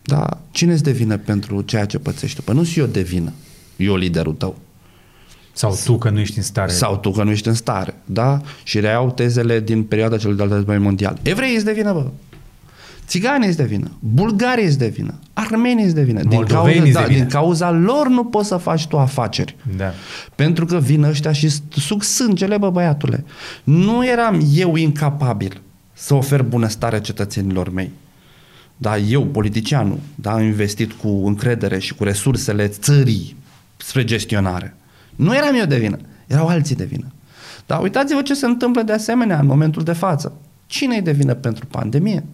Da, cine îți devină pentru ceea ce pățești tu? Păi nu și eu devină. Eu liderul tău. Sau tu că nu ești în stare. Sau tu că nu ești în stare, da? Și reiau tezele din perioada celui de-al doilea război mondial. Evreii îți devină, bă. Țiganii îți devină, bulgarii îți devină, armenii îți devină. Din cauza, Moldovenii îți da, devină. din cauza lor nu poți să faci tu afaceri. Da. Pentru că vin ăștia și suc sângele, bă, băiatule. Nu eram eu incapabil să ofer bunăstare cetățenilor mei. da, eu, politicianul, da, am investit cu încredere și cu resursele țării spre gestionare. Nu eram eu de vină, erau alții de vină. Dar uitați-vă ce se întâmplă de asemenea în momentul de față. Cine e de vină pentru pandemie?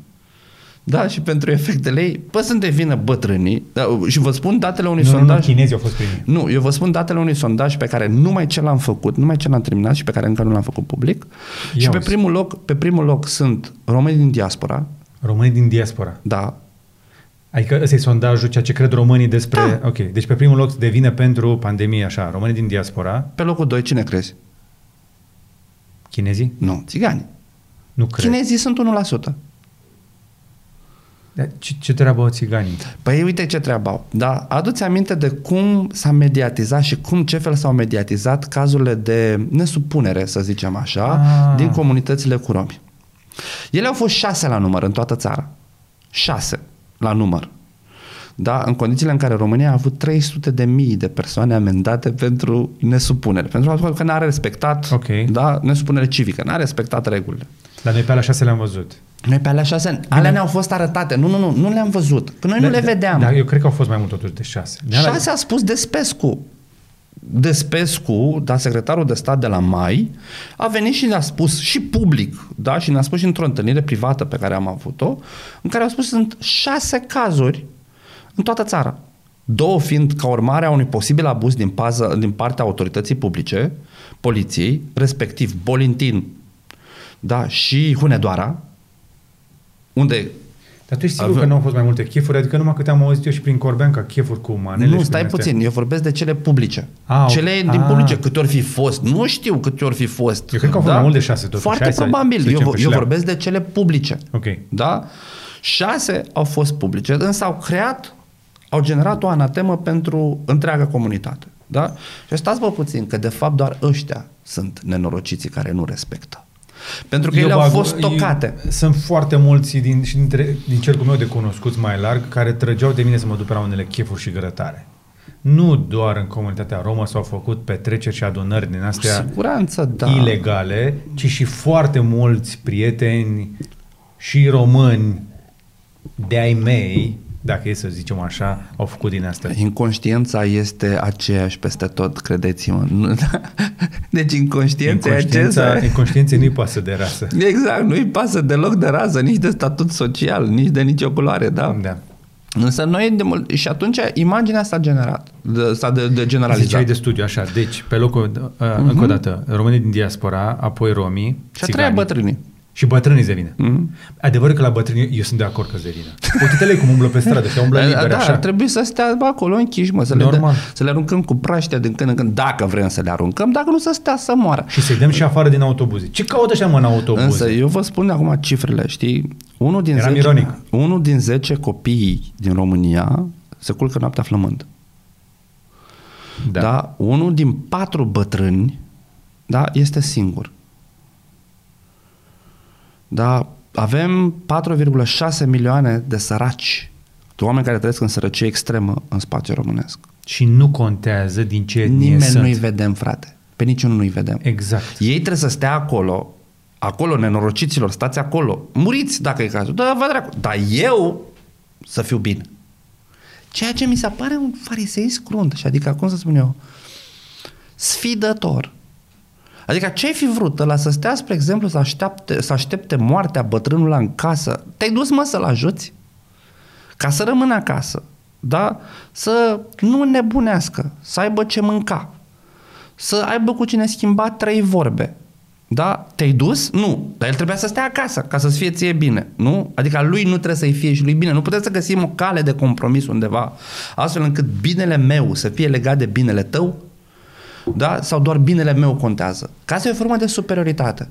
Da, și pentru efectele ei. Păi sunt de vină bătrânii. Da, și vă spun datele unui Nu, nu, sondaj. nu, chinezii au fost primii. Nu, eu vă spun datele unui sondaj pe care numai ce l-am făcut, numai ce l-am terminat și pe care încă nu l-am făcut public. Ia și pe uzi. primul, loc, pe primul loc sunt românii din diaspora, Românii din diaspora. da, Adică ăsta e sondajul, ceea ce cred românii despre... Da. Ok, deci pe primul loc devine pentru pandemie, așa, românii din diaspora, pe locul 2 cine crezi? chinezii? Nu, țigani. Nu cred. Chinezii sunt 1%. Dar ce, ce treabă au țiganii? Păi uite ce treabă au. Da, aduți aminte de cum s-a mediatizat și cum ce fel s-au mediatizat cazurile de nesupunere, să zicem așa, Ah. din comunitățile cu romi. Ele au fost șase la număr în toată țara. Șase la număr. Da, în condițiile în care România a avut 300 de mii de persoane amendate pentru nesupunere, pentru faptul că n-a respectat Ok. da, nesupunere civică, n-a respectat regulile. Dar noi pe alea șase le-am văzut. Noi pe alea șase, alea ne-au fost arătate. Nu, nu, nu, nu le-am văzut. Că noi nu le vedeam. Dar eu cred că au fost mai mult totuși de șase. De alea- Șase a spus Despescu. Despescu, da, secretarul de stat de la Mai, a venit și ne-a spus și public, da, și ne-a spus și într-o întâlnire privată pe care am avut-o, în care au spus că sunt șase cazuri în toată țara. Două fiind ca urmare a unui posibil abuz din, pază, din partea autorității publice, poliției, respectiv Bolintin da, și Hunedoara, unde Dar tu ești sigur Ave- că nu au fost mai multe chefuri? Adică numai câte am auzit eu și prin Corbean ca chefuri cu manele. nu, și stai din astea. puțin, eu vorbesc de cele publice. Ah, cele ok. din Ah. publice, câte ori fi fost, nu știu câte ori fi fost. Eu cred că au fost mai mult de șase, totuși. Foarte Hai să- probabil. să eu, zicem vo- pe eu șleau. vorbesc de cele publice. Ok. Da? Șase au fost publice, însă au creat, au generat o anatemă pentru întreaga comunitate. Da? Și stați vă puțin, că de fapt doar ăștia sunt nenorociții care nu respectă. Pentru că Eu ele au bag- fost tocate. eu- Sunt foarte mulți din, și dintre, din cercul meu de cunoscuți mai larg care trăgeau de mine să mă duc pe la unele chefuri și grătare. Nu doar în comunitatea romă s-au făcut petreceri și adunări din Cu astea siguranță, da. ilegale, ci și foarte mulți prieteni și români de ai mei, dacă e să zicem așa, au făcut din asta. Inconștiența este aceeași peste tot, credeți-mă. Nu- Deci inconștiența e Inconștiența, aceea. inconștienței nu-i pasă de rasă. Exact, nu-i pasă deloc de rază, nici de statut social, nici de nicio culoare, da? Da. Însă noi, de mult, și atunci imaginea s-a generat, de, s-a de, de generalizat. Ziceai de studiu, așa. Deci, pe locul, uh, Mhm. încă o dată, românii din diaspora, apoi romii, și a treia bătrânii. Și bătrânii de vină. Mhm. Adevărul că la bătrâni eu sunt de acord că de vină. Uite-le cum umblă pe stradă, că umblă liber, da, așa. ar trebui să stea bă, acolo închiși, mă, să le, Normal. dă, să le aruncăm cu praștea din când în când, dacă vrem să le aruncăm, dacă nu să stea să moară. Și să-i dăm și afară din autobuze. Ce caută așa mă în autobuze? Însă eu vă spun acum cifrele, știi? Unul din, Eram 10, ironic. unul din 10 copii din România se culcă noaptea flămând. Da. da. Unul din patru bătrâni da, este singur. Da, avem 4,6 milioane de săraci, de oameni care trăiesc în sărăcie extremă în spațiul românesc. Și nu contează din ce etnie Nimeni sunt. nu-i vedem, frate. Pe niciunul nu-i vedem. Exact. Ei trebuie să stea acolo, acolo, nenorociților, stați acolo. Muriți dacă e cazul. Da, vă dracu. Dar eu să fiu bine. Ceea ce mi se pare un fariseism crunt. Și adică, cum să spun eu, sfidător. Adică ce ai fi vrut? Ăla să stea, spre exemplu, să aștepte, să aștepte moartea bătrânului în casă. Te-ai dus, mă, să-l ajuți? Ca să rămână acasă. Da? Să nu nebunească. Să aibă ce mânca. Să aibă cu cine schimba trei vorbe. Da? Te-ai dus? Nu. Dar el trebuia să stea acasă ca să-ți fie ție bine. Nu? Adică lui nu trebuie să-i fie și lui bine. Nu putem să găsim o cale de compromis undeva astfel încât binele meu să fie legat de binele tău da? sau doar binele meu contează. Ca să e o formă de superioritate.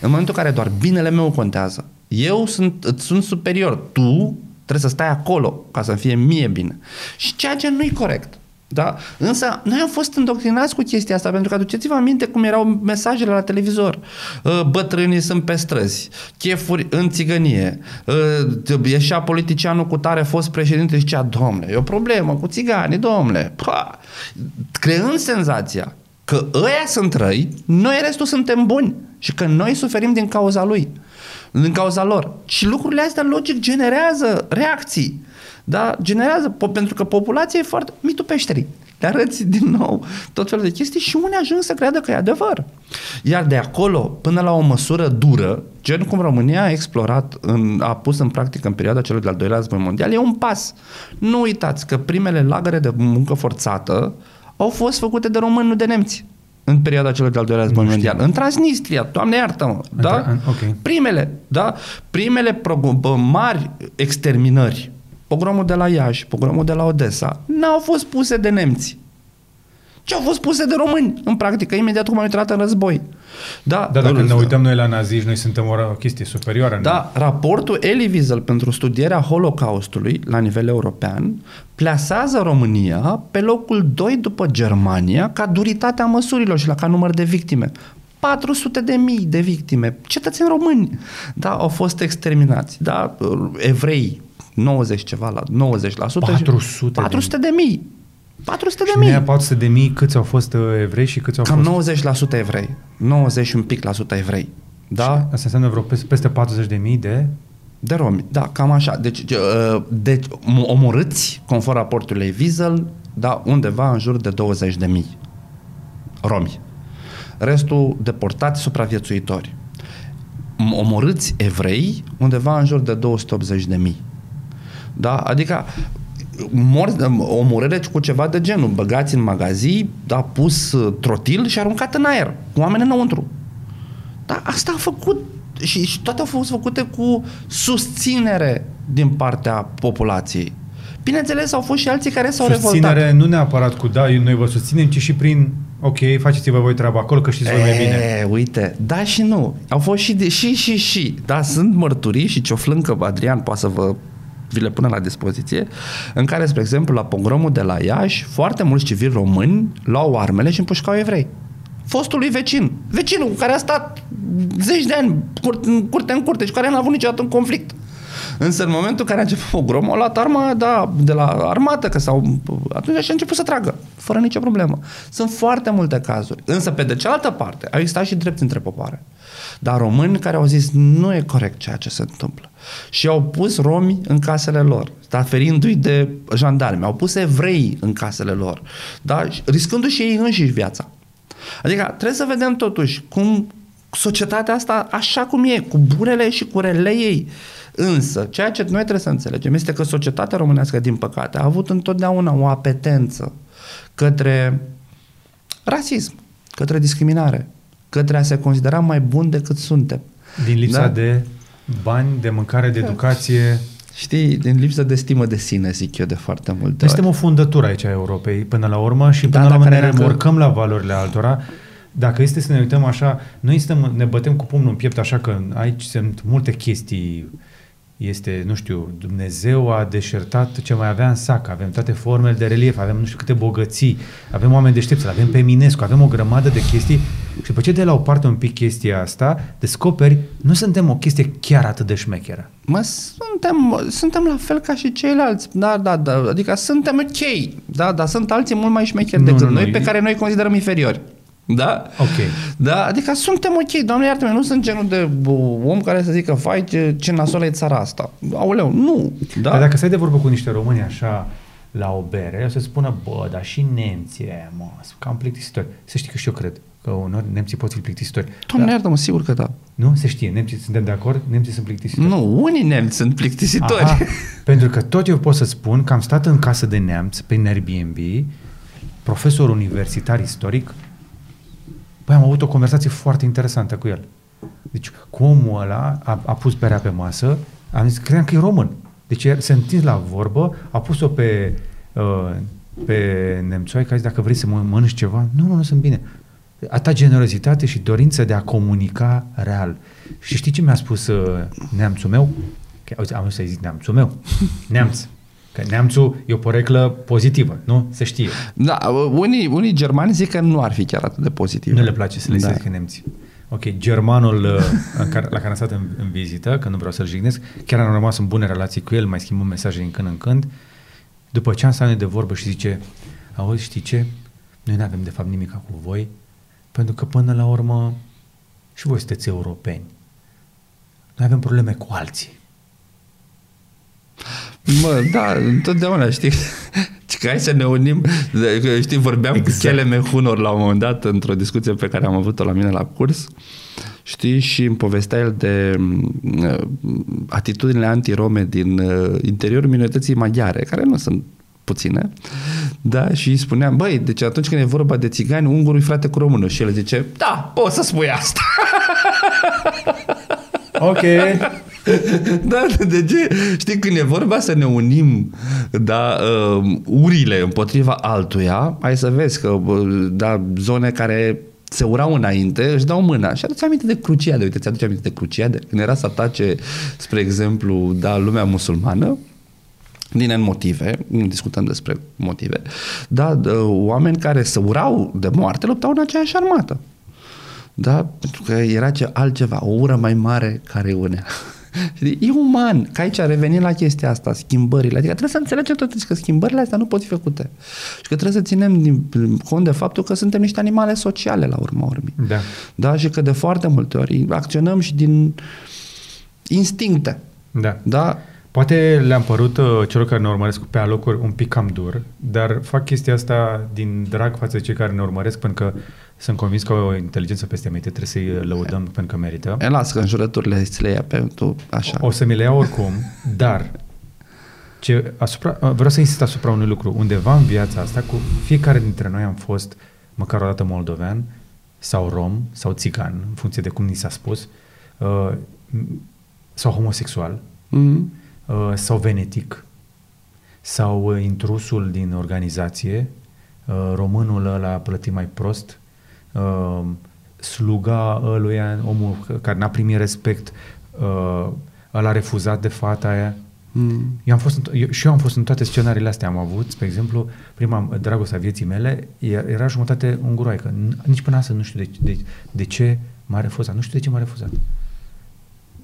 În momentul în care doar binele meu contează, eu sunt, îți sunt superior, tu trebuie să stai acolo ca să fie mie bine. Și ceea ce nu e corect. Da? Însă noi am fost îndoctrinați cu chestia asta pentru că aduceți-vă aminte cum erau mesajele la televizor. Uh, Bătrânii sunt pe străzi, chefuri în țigănie, uh, ieșea politicianul cu tare fost președinte și zicea, domnule, e o problemă cu țiganii, domnule. Pa! Creând senzația că ăia sunt răi, noi restul suntem buni și că noi suferim din cauza lui. din cauza lor. Și lucrurile astea logic generează reacții. Da? Generează, po- pentru că populația e foarte... Mitul peșterii. Le arăți din nou tot felul de chestii și unii ajung să creadă că e adevăr. Iar de acolo, până la o măsură dură, gen cum România a explorat, în, a pus în practică în perioada celui de-al doilea război mondial, e un pas. Nu uitați că primele lagăre de muncă forțată au fost făcute de români, nu de nemți în perioada celui de-al doilea război Nu mondial. știu. În Transnistria, Doamne iartă-mă, da? Întra- ok. Primele, da? Primele pro- bă, mari exterminări, pogromul de la Iași, pogromul de la Odessa, n-au fost puse de nemți. Ce au fost puse de români, în practică, imediat cum au intrat în război. Da, Da, dacă îl- ne uităm noi la naziști, noi suntem o, o chestie superioară. nu? da, raportul Elie Wiesel pentru studierea Holocaustului la nivel european plasează România pe locul 2 după Germania ca duritatea măsurilor și la ca număr de victime. 400 de mii de victime, cetățeni români, da, au fost exterminați, da, evrei, 90 ceva la 90%. 400 de 400 de mii. 400 Și de din mii. aia 400 de mii, câți au fost uh, evrei și câți au Cam fost... 90% evrei. 90 și un pic la sută evrei. Da? Asta înseamnă vreo peste, peste 40 de mii de... De romi, da, cam așa. Deci, uh, deci m- omorâți, conform raportului Wiesel, da, undeva în jur de 20 de mii romi. Restul deportați supraviețuitori. M- Omorâți evrei, undeva în jur de 280 de mii. Da? Adică mor, omorâre cu ceva de genul, băgați în magazii, da, pus uh, trotil și aruncat în aer, cu oameni înăuntru. Dar asta a făcut și, și toate au fost făcute cu susținere din partea populației. Bineînțeles, au fost și alții care s-au revoltat. Susținere nu neapărat cu da, noi vă susținem, ci și prin ok, faceți-vă voi treaba acolo, că știți voi mai bine. E, uite, da și nu. Au fost și, de, și, și, și. Da, sunt mărturii și cioflâncă Adrian poate să vă vi le pună la dispoziție, în care, spre exemplu, la pogromul de la Iași, foarte mulți civili români luau armele și împușcau evrei. Fostului vecin, vecinul cu care a stat zeci de ani cur- în curte în curte și care n-a avut niciodată un conflict. Însă în momentul în care a început pogromul, a luat arma da, de la armată, că sau atunci și a început să tragă, fără nicio problemă. Sunt foarte multe cazuri. Însă, pe de cealaltă parte, au existat și drept între popoare. Dar români care au zis nu e corect ceea ce se întâmplă. Și au pus romi în casele lor, da, ferindu-i de jandarmi. Au pus evrei în casele lor, da, riscându-și ei înșiși viața. Adică trebuie să vedem totuși cum societatea asta așa cum e, cu bunele și cu rele ei. Însă, ceea ce noi trebuie să înțelegem este că societatea românească, din păcate, a avut întotdeauna o apetență către rasism, către discriminare, către a se considera mai bun decât suntem. Din lipsa Da. de bani, de mâncare, de educație. Știi, din lipsă de stimă de sine, zic eu de foarte multe Noi suntem ori. o fundătură aici a Europei până la urmă și Da, până la urmă dacă ne dacă- remorcăm la valorile altora. Dacă este să ne uităm așa, noi suntem, ne bătem cu pumnul în piept așa că aici sunt multe chestii este, nu știu, Dumnezeu a deșertat ce mai avea în sac, avem toate formele de relief, avem nu știu câte bogății, avem oameni deștepți, avem pe Eminescu, avem o grămadă de chestii și după ce de la o parte un pic chestia asta, descoperi, nu suntem o chestie chiar atât de șmecheră. Mă, suntem, suntem la fel ca și ceilalți. Da, da, da. Adică suntem ok. Da, dar sunt alții mult mai șmecheri Nu, decât nu, noi, nu, pe e- care noi considerăm inferiori. Da? Ok. Da, adică suntem ok, doamne iartă nu sunt genul de bă, om care să zică, fai ce, ce nasoală e țara asta. Aoleu, nu. Da? Da? Dar dacă stai de vorbă cu niște români așa la o bere, o să spună, bă, dar și nemții aia, mă, sunt cam plictisitori. Să știi că și eu cred că unor nemții pot fi plictisitori. Doamne Da. iartă-mă, sigur că da. Nu? Se știe, nemții suntem de acord? Nemții sunt plictisitori. Nu, unii nemți sunt plictisitori. Aha, pentru că tot eu pot să spun că am stat în casă de neamț, pe Airbnb, profesor universitar istoric, Păi am avut o conversație foarte interesantă cu el. Deci, cu omul ăla a, a pus berea pe masă, am zis, credeam că e român. Deci el se întins la vorbă, a pus-o pe, uh, pe nemțoai, că a zis, dacă vrei să mă mănânci ceva, nu, nu, nu sunt bine. A ta generozitate și dorință de a comunica real. Și știi ce mi-a spus uh, neamțul meu? Că, auzi, am să-i zic neamțul meu. Neamț. Că neamțul e o poreclă pozitivă, nu? Se știe. Da, unii, unii germani zic că nu ar fi chiar atât de pozitiv. Nu le place să le da. da. zică nemții. Ok, germanul uh, în care, la care am stat în, în vizită, că nu vreau să-l jignesc, chiar am rămas în bune relații cu el, mai schimbăm mesaje din când în când. După ce am stat noi de vorbă și zice, auzi, știi ce? Noi nu avem de fapt nimic cu voi, pentru că până la urmă și voi sunteți europeni. Noi avem probleme cu alții. Mă, da, întotdeauna, știi, că hai să ne unim, că, știi, vorbeam exact. cu Chele Mehunor la un moment dat într-o discuție pe care am avut-o la mine la curs, știi, și îmi povestea el de uh, atitudinile antirome din uh, interiorul minorității maghiare, care nu sunt puține, da, și îi spuneam, băi, deci atunci când e vorba de țigani, ungurul frate cu românul și el zice, da, poți să spui asta. Ok. da, de ce? Știi, când e vorba să ne unim da, uh, urile împotriva altuia, hai să vezi că uh, da, zone care se urau înainte, își dau mâna. Și aduce aminte de Cruciade. Uite, ți-aduce aminte de Cruciade? Când era să atace, spre exemplu, da, lumea musulmană, din N motive, nu discutăm despre motive, dar de, oameni care se urau de moarte luptau în aceeași armată. Da? Pentru că era ce altceva, o ură mai mare care unea. E uman, că aici revenim la chestia asta, schimbările. Adică trebuie să înțelegem totuși că schimbările astea nu pot fi făcute. Și că trebuie să ținem din, cont de faptul că suntem niște animale sociale la urma urmei. Da. da. Și că de foarte multe ori acționăm și din instincte. Da. Da? Poate le-am părut uh, celor care ne urmăresc pe alocuri un pic cam dur, dar fac chestia asta din drag față de cei care ne urmăresc, pentru că sunt convins că o inteligență peste medie trebuie să-i lăudăm e, pentru că merită. E, las că în jurăturile ți le ia pe tu, așa. O, o să mi le iau oricum, dar ce, asupra, uh, vreau să insist asupra unui lucru. Undeva în viața asta, cu fiecare dintre noi am fost măcar o dată moldovean sau rom sau țigan, în funcție de cum ni s-a spus, uh, sau homosexual, mm-hmm Uh, sau venetic, sau uh, intrusul din organizație, uh, românul ăla plătit mai prost, sluga ăluia, omul care n-a primit respect, ăla refuzat de fata aia. Mm. Eu am fost, eu, și eu am fost în toate scenariile astea. Am avut, spre exemplu, prima dragostea vieții mele era jumătate unguroaică. Nici până astăzi nu știu de, de, de ce m-a refuzat. Nu știu de ce m-a refuzat.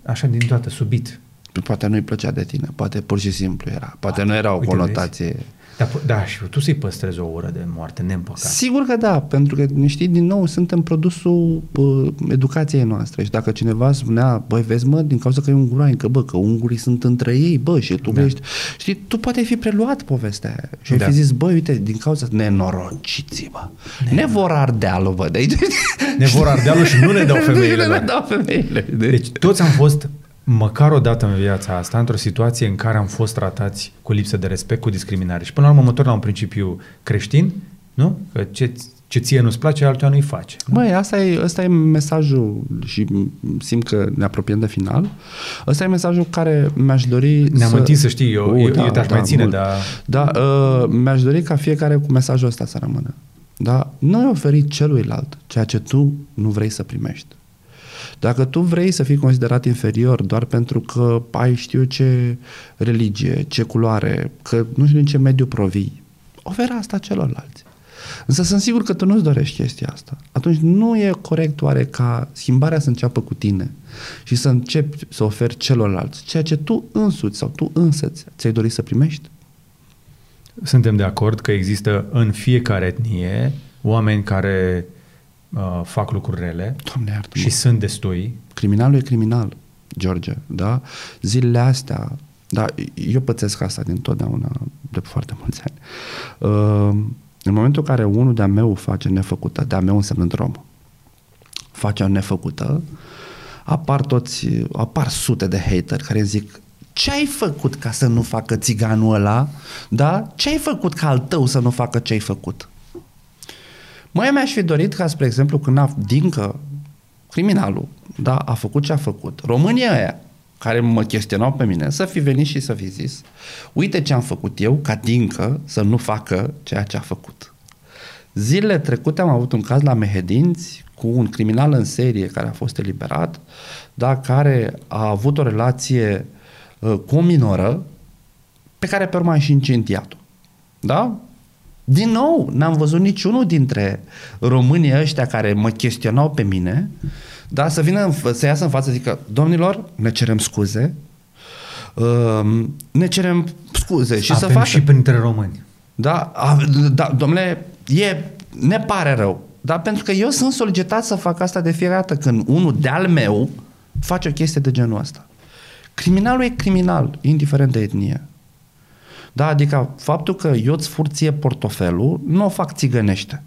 Așa din toată, subit poate nu-i plăcea de tine, poate pur și simplu era, poate nu era o Uite, conotație. Vezi? Da, da, și tu să-i păstrezi o oră de moarte neîmpăcat. Sigur că da, pentru că, știi, din nou, suntem produsul uh, educației noastre și dacă cineva spunea, băi, vezi, mă, din cauza că e un groaincă, bă, că ungurii sunt între ei, bă, și tu da. ești, știi, tu poate fi preluat povestea aia și ai da. fi zis, băi, uite, din cauza, nenorociți, bă, ne, ne vor ardealul, bă, de aici. Ne vor ardealul și nu ne dau femeile. nu ne dau femeile. Deci toți am fost măcar o dată în viața asta, într-o situație în care am fost tratați cu lipsă de respect, cu discriminare. Și până la urmă mă la un principiu creștin, nu? Că ce, ce ție nu-ți place, altuia nu-i face. Nu? Băi, asta e, asta e mesajul și simt că ne apropiem de final. Asta e mesajul care mi-aș dori Ne-am să... întins să știi, eu, uh, eu, da, eu te-aș da, mai ține, dar... Da, uh, mi-aș dori ca fiecare cu mesajul ăsta să rămână. Da? Nu ai oferit celuilalt ceea ce tu nu vrei să primești. Dacă tu vrei să fii considerat inferior doar pentru că ai știu ce religie, ce culoare, că nu știu din ce mediu provii, oferă asta celorlalți. Însă sunt sigur că tu nu-ți dorești chestia asta. Atunci nu e corect oare ca schimbarea să înceapă cu tine și să începi să oferi celorlalți ceea ce tu însuți sau tu însăți ți-ai dorit să primești? Suntem de acord că există în fiecare etnie oameni care uh, fac lucruri rele Doamne, iartă și sunt destui. Criminalul e criminal, George, da? Zilele astea, da, eu pățesc asta din totdeauna, de foarte mulți ani. Uh, în momentul în care unul de-a meu face nefăcută, de-a meu însemnând rom, face o nefăcută, apar toți, apar sute de hateri care zic ce ai făcut ca să nu facă țiganul ăla? Da? Ce ai făcut ca al tău să nu facă ce ai făcut? Mai mi-aș fi dorit ca, spre exemplu, când a Dincă, criminalul, da, a făcut ce a făcut, România aia, care mă chestionau pe mine, să fi venit și să fi zis, uite ce am făcut eu ca Dincă să nu facă ceea ce a făcut. Zilele trecute am avut un caz la Mehedinți cu un criminal în serie care a fost eliberat, da, care a avut o relație uh, cu o minoră pe care pe urmă a și incendiat-o. Da? Din nou, n-am văzut niciunul dintre românii ăștia care mă chestionau pe mine, da, să vină, să iasă în față, zică, domnilor, ne cerem scuze, uh, ne cerem scuze și Avem să facă... și printre români. Da, a, da, domnule, e, ne pare rău, da, pentru că eu sunt solicitat să fac asta de fiecare dată când unul de-al meu, face o chestie de genul ăsta. Criminalul e criminal, indiferent de etnie. Da, adică faptul că eu îți furție portofelul, nu o fac țigănește.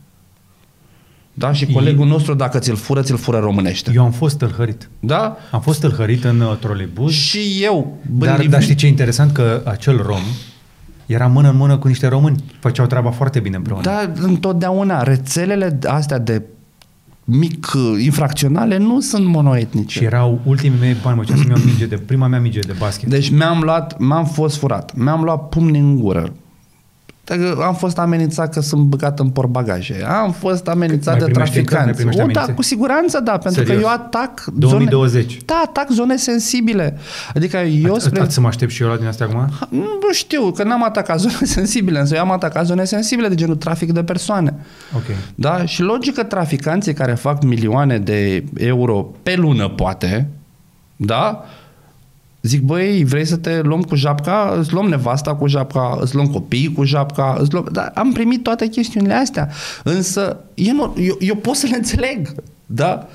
Da, și colegul nostru, dacă ți-l fură, ți-l fură românește. Eu am fost tâlhărit. Da? Am fost tâlhărit în uh, troleibuz. Și eu. Dar, dar știi ce e interesant? Că acel rom era mână în mână cu niște români. Făceau treaba foarte bine împreună. Da, întotdeauna. Rețelele astea de mic uh, infracționale nu sunt monoetnice. Și erau ultimii mei bani, mă, ce să-mi iau minge de, prima mea minge de basket. Deci mi-am luat, m-am fost furat, mi-am luat pumni în gură. Dacă Am fost amenințat că sunt băgat în porbagaje. Am fost amenințat Mai de primești încă? Mai traficanți. primești O, da, amenințări? cu siguranță da, pentru Serios? că eu atac 2020. zone... Da, atac zone sensibile. Adică eu Ați- spre... Ați să mă aștept și eu la din astea acum? Nu știu, că n-am atacat zone sensibile, însă eu am atacat zone sensibile de genul trafic de persoane. Ok. Da? Și logică traficanții care fac milioane de euro pe lună, poate, da? Zic, băi, vrei să te luăm cu japca? Îți luăm nevasta cu japca, îți luăm copiii cu japca, îți luăm... Da, am primit toate chestiunile astea. Însă, eu, nu, eu, eu pot să le înțeleg, da?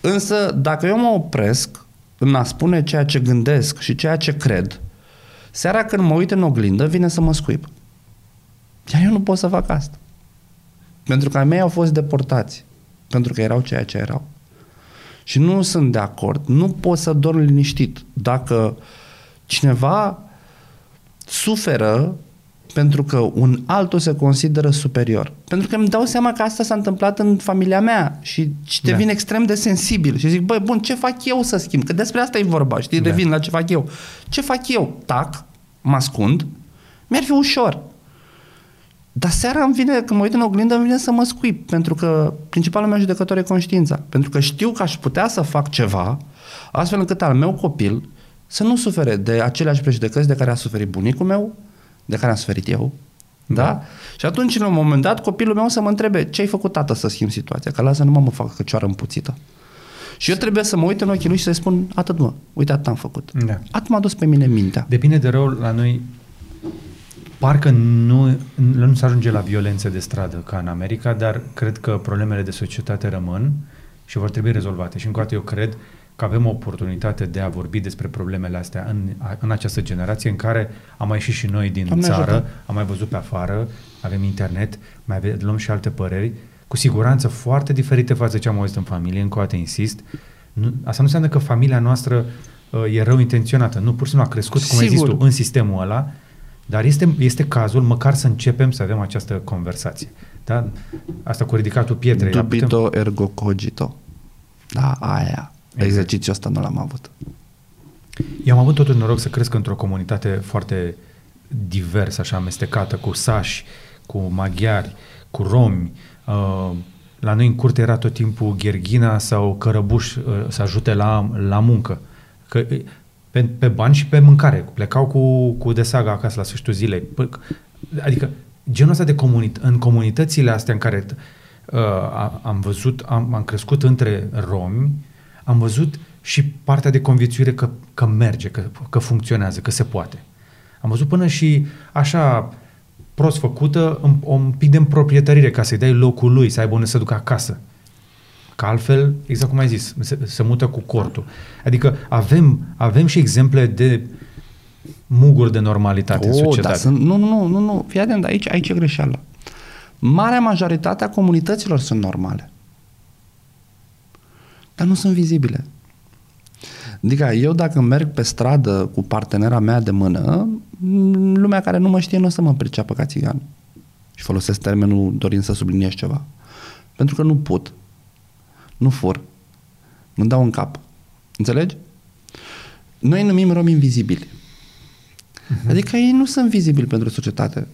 Însă, dacă eu mă opresc în a spune ceea ce gândesc și ceea ce cred, seara când mă uit în oglindă, vine să mă scuip. Iar eu nu pot să fac asta. Pentru că ai mei au fost deportați. Pentru că erau ceea ce erau. Și nu sunt de acord. Nu pot să dorm liniștit. Dacă cineva suferă pentru că un altul se consideră superior. Pentru că îmi dau seama că asta s-a întâmplat în familia mea și, și devin Da. extrem de sensibil. Și zic, băi, bun, ce fac eu să schimb? Că despre asta e vorba, știi? Da. Revin la ce fac eu. Ce fac eu? Tac, mă ascund, mi-ar fi ușor. Dar seara îmi vine, când mă uit în oglindă, îmi vine să mă scuip, pentru că principalul meu judecător e conștiința. Pentru că știu că aș putea să fac ceva, astfel încât al meu copil să nu sufere de aceleași prejudecăți de care a suferit bunicul meu, de care am suferit eu. Da? da? Și atunci, la un moment dat, copilul meu să mă întrebe ce ai făcut tată să schimbi situația, că lasă nu mă, mă fac căcioară împuțită. Și eu trebuie să mă uit în ochii lui și să-i spun, atât mă, uite atât am făcut. Da. Atât m-a dus pe mine mintea. Depinde de rău la noi. Parcă nu, nu se ajunge la violențe de stradă ca în America, dar cred că problemele de societate rămân și vor trebui rezolvate. Și încă o dată eu cred că avem o oportunitate de a vorbi despre problemele astea în, în această generație în care am mai ieșit și noi din Doamne țară, ajută. am mai văzut pe afară, avem internet, mai ave, luăm și alte păreri, cu siguranță foarte diferite față de ce am auzit în familie, încă o dată insist. Nu, asta nu înseamnă că familia noastră uh, e rău intenționată. Nu, pur și simplu a crescut, cum ai zis Sigur. tu, în sistemul ăla, dar este, este cazul măcar să începem să avem această conversație. Da? Asta cu ridicatul pietrei. da, putem- Dubito ergo cogito. Da, aia. Exact. Exercițiul ăsta nu l-am avut. Eu am avut totul noroc să cresc într-o comunitate foarte diversă, așa amestecată, cu sași, cu maghiari, cu romi. Uh, la noi în curte era tot timpul gherghina sau cărăbuș uh, să ajute la, la muncă. Că, uh, pe, pe bani și pe mâncare. Plecau cu, cu desaga acasă la sfârșitul zilei. Pă- Adică genul ăsta de comunit- în comunitățile astea în care uh, a- am văzut, am, am crescut între romi, am văzut și partea de conviețuire că, că merge, că, că funcționează, că se poate. Am văzut până și așa prost făcută, un, un pic de împroprietărire ca să-i dai locul lui, să aibă unde să ducă acasă. Că altfel, exact cum ai zis, se, se mută cu cortul. Adică avem, avem și exemple de muguri de normalitate în Oh, societate. dar sunt, nu, nu, nu, nu, nu, fii atent, aici, aici e greșeală. Marea majoritate a comunităților sunt normale. Dar nu sunt vizibile. Adică eu dacă merg pe stradă cu partenera mea de mână, m, lumea care nu mă știe nu o să mă priceapă ca țigan. Și folosesc termenul dorind să subliniez ceva. Pentru că nu pot. Nu fur. Îmi dau în cap. Înțelegi? Noi îi numim romi invizibili. Uh-huh. Adică ei nu sunt vizibili pentru societate.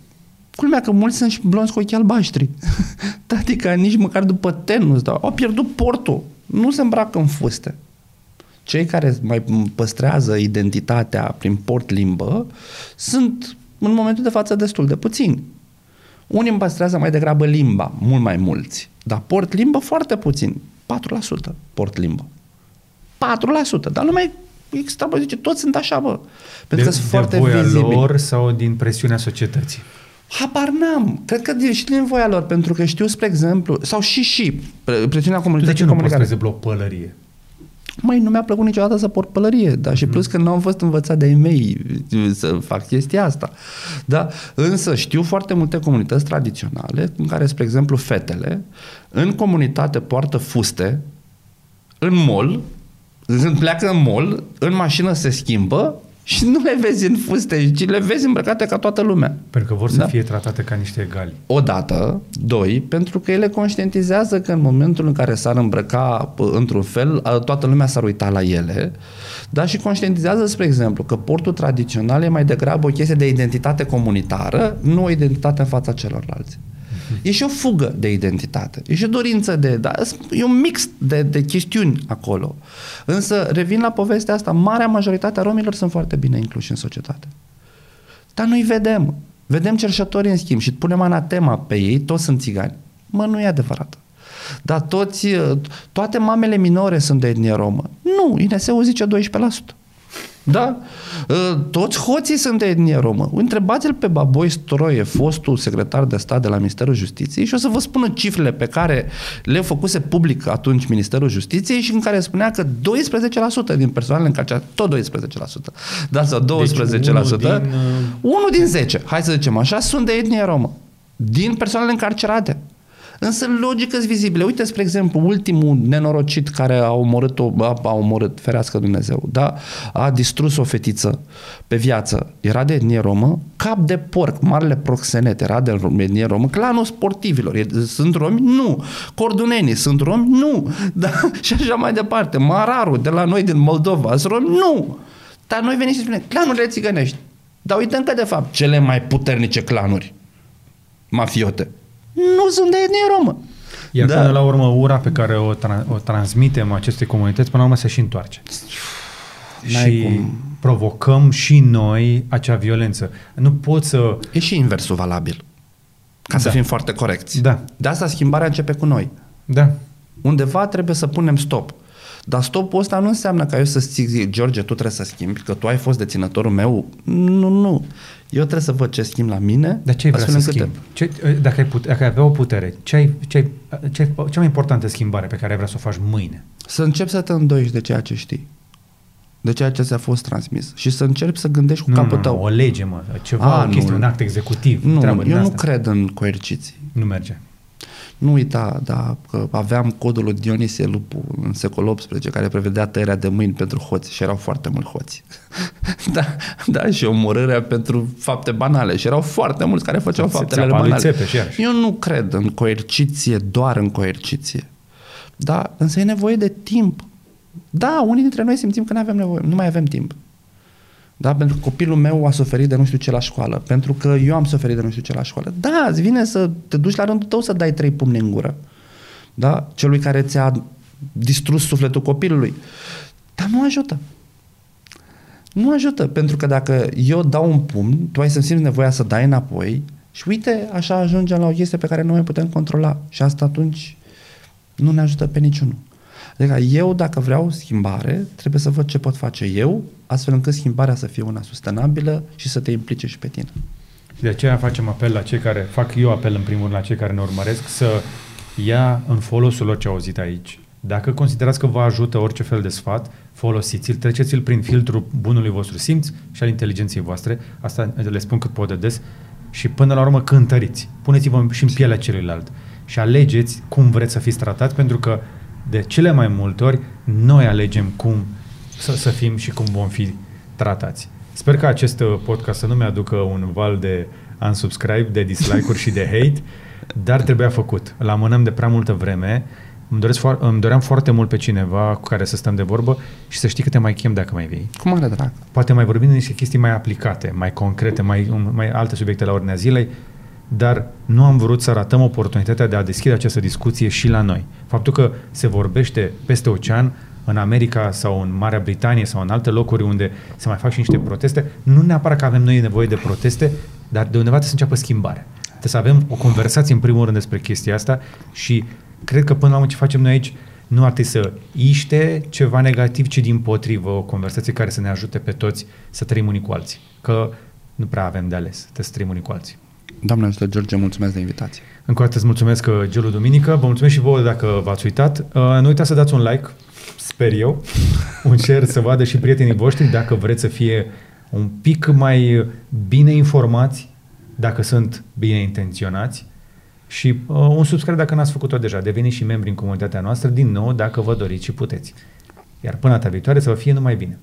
Culmea că mulți sunt și blonzi cu ochii albaștri. adică nici măcar după ten nu-ți dau. Au pierdut portul. Nu se îmbracă în fuste. Cei care mai păstrează identitatea prin port limbă sunt în momentul de față destul de puțini. Unii îmi păstrează mai degrabă limba, mult mai mulți. Dar port limbă foarte puțin. 4% port limbă. 4%. Dar lumea e extra, bă, zice, toți sunt așa, bă. Pentru că sunt foarte voia vizibili. lor sau din presiunea societății? Habar n-am. Cred că din- și din voia lor, pentru că știu, spre exemplu, sau și și pre- presiunea Tu de comunității ce nu comunicare. păstrezi exemplu o pălărie? Măi, nu mi-a plăcut niciodată să port pălărie, dar și plus că nu am fost învățat de ei mei să fac chestia asta. Da? Însă știu foarte multe comunități tradiționale în care, spre exemplu, fetele în comunitate poartă fuste în mall, când pleacă în mall, în mașină se schimbă și nu le vezi în fuste, ci le vezi îmbrăcate ca toată lumea. Pentru că vor să Da. fie tratate ca niște egali. Odată, doi, pentru că ele conștientizează că în momentul în care s-ar îmbrăca pă, într-un fel, a- toată lumea s-ar uita la ele, dar și conștientizează, spre exemplu, că portul tradițional e mai degrabă o chestie de identitate comunitară, nu o identitate în fața celorlalți. E și o fugă de identitate. E și o dorință de... Da, e un mix de, de chestiuni acolo. Însă, revin la povestea asta, marea majoritate a romilor sunt foarte bine incluși în societate. Dar nu-i vedem. Vedem cerșători în schimb și punem anatema pe ei, toți sunt țigani. Mă, nu e adevărat. Dar toți, toate mamele minore sunt de etnie romă. Nu, INS-ul zice 12%. Da? Uh, Toți hoții sunt de etnie romă. Întrebați-l pe Baboi Stroie, fostul secretar de stat de la Ministerul Justiției și o să vă spună cifrele pe care le făcuse public atunci Ministerul Justiției și în care spunea că 12% din persoanele încarcerate, tot 12%, da, sau 12%, Deci unul din, uh, unul din 10, hai să zicem așa, sunt de etnie romă. Din persoanele încarcerate. Însă logică vizibile. Uite, spre exemplu, ultimul nenorocit care a omorât, o, a, a omorât, ferească Dumnezeu, da? a distrus o fetiță pe viață, era de etnie romă, cap de porc, marele proxenet, era de rom- etnie romă, clanul sportivilor, e- sunt romi? Nu. Cordunenii sunt romi? Nu. Da? Și așa mai departe. Mararu, de la noi din Moldova, sunt romi? Nu. Dar noi venim și spunem, clanurile țigănești. Dar uităm că, de fapt, cele mai puternice clanuri mafiote nu sunt de etnie romă. Iar Da. da. până la urmă, ura pe care o, tra- o transmitem acestei comunități, până la urmă se și întoarce. N-ai și cum. provocăm și noi acea violență. Nu pot să... E și inversul valabil. Ca să Da. fim foarte corecți. Da. De asta schimbarea începe cu noi. Da. Undeva trebuie să punem stop. Dar stopul ăsta nu înseamnă că eu să-ți zic, George, tu trebuie să schimbi, că tu ai fost deținătorul meu. Nu, nu. Eu trebuie să văd ce schimb la mine. Dar ce ai vrea să astfel încât- schimbi? Ce, dacă, ai put, dacă ai avea o putere, ce ai, ce ai, ce ai, cea mai importantă schimbare pe care ai vrea să o faci mâine? Să începi să te îndoiești de ceea ce știi. De ceea ce ți-a fost transmis. Și să începi să gândești cu Nu, capul nu, tău. nu, o lege, mă, ceva, A, o chestie, nu. un act executiv. Nu, treabă din eu nu asta. cred în coerciții. Nu merge. Nu uita, da, că aveam codul lui Dionisie Lupu în secolul XVIII care prevedea tăierea de mâini pentru hoți și erau foarte mulți hoți. da, da, și omorârea pentru fapte banale și erau foarte mulți care făceau Țe- faptele țeapa lui banale. Țepeș, iarăși. Eu nu cred în coerciție, doar în coerciție. Da, însă e nevoie de timp. Da, unii dintre noi simțim că nu avem nevoie, nu mai avem timp. Da? Pentru că copilul meu a suferit de nu știu ce la școală. Pentru că eu am suferit de nu știu ce la școală. Da, îți vine să te duci la rândul tău să dai trei pumni în gură. Da? Celui care ți-a distrus sufletul copilului. Dar nu ajută. Nu ajută, pentru că dacă eu dau un pumn, tu ai să simți nevoia să dai înapoi și uite, așa ajungem la o chestie pe care nu mai putem controla. Și asta atunci nu ne ajută pe niciunul. Adică eu, dacă vreau schimbare, trebuie să văd ce pot face eu, astfel încât schimbarea să fie una sustenabilă și să te implice și pe tine. Și de aceea facem apel la cei care, fac eu apel în primul rând la cei care ne urmăresc să ia în folosul lor ce au auzit aici. Dacă considerați că vă ajută orice fel de sfat, folosiți-l, treceți-l prin filtrul bunului vostru simț și al inteligenței voastre. Asta le spun cât pot de des. Și până la urmă cântăriți. Puneți-vă și în pielea celuilalt. Și alegeți cum vreți să fiți tratați, pentru că de cele mai multe ori noi alegem cum să, să fim și cum vom fi tratați. Sper că acest uh, podcast să nu mi-aducă un val de unsubscribe, de dislike-uri și de hate, dar trebuia făcut. Îl amânăm de prea multă vreme. Îmi, doresc, foar- îmi doream foarte mult pe cineva cu care să stăm de vorbă și să știi că te mai chem dacă mai vii. Cu mare drag. Poate mai vorbim de niște chestii mai aplicate, mai concrete, mai, mai alte subiecte la ordinea zilei, dar nu am vrut să ratăm oportunitatea de a deschide această discuție și la noi. Faptul că se vorbește peste ocean, în America sau în Marea Britanie sau în alte locuri unde se mai fac și niște proteste, nu neapărat că avem noi nevoie de proteste, dar de undeva trebuie să înceapă schimbarea. Trebuie să avem o conversație în primul rând despre chestia asta și cred că până la urmă ce facem noi aici nu ar trebui să iște ceva negativ, ci din potrivă o conversație care să ne ajute pe toți să trăim unii cu alții. Că nu prea avem de ales, trebuie să trăim unii cu alții. Doamne ajută, George, mulțumesc de invitație. Încă o dată îți mulțumesc, uh, Gelu Duminică, vă mulțumesc și vouă dacă v-ați uitat. Uh, Nu uitați să dați un like, sper eu, un share să vadă și prietenii voștri dacă vreți să fie un pic mai bine informați, dacă sunt bine intenționați și uh, un subscribe dacă n-ați făcut-o deja. Deveniți și membri în comunitatea noastră, din nou, dacă vă doriți și puteți. Iar până data viitoare să vă fie numai bine.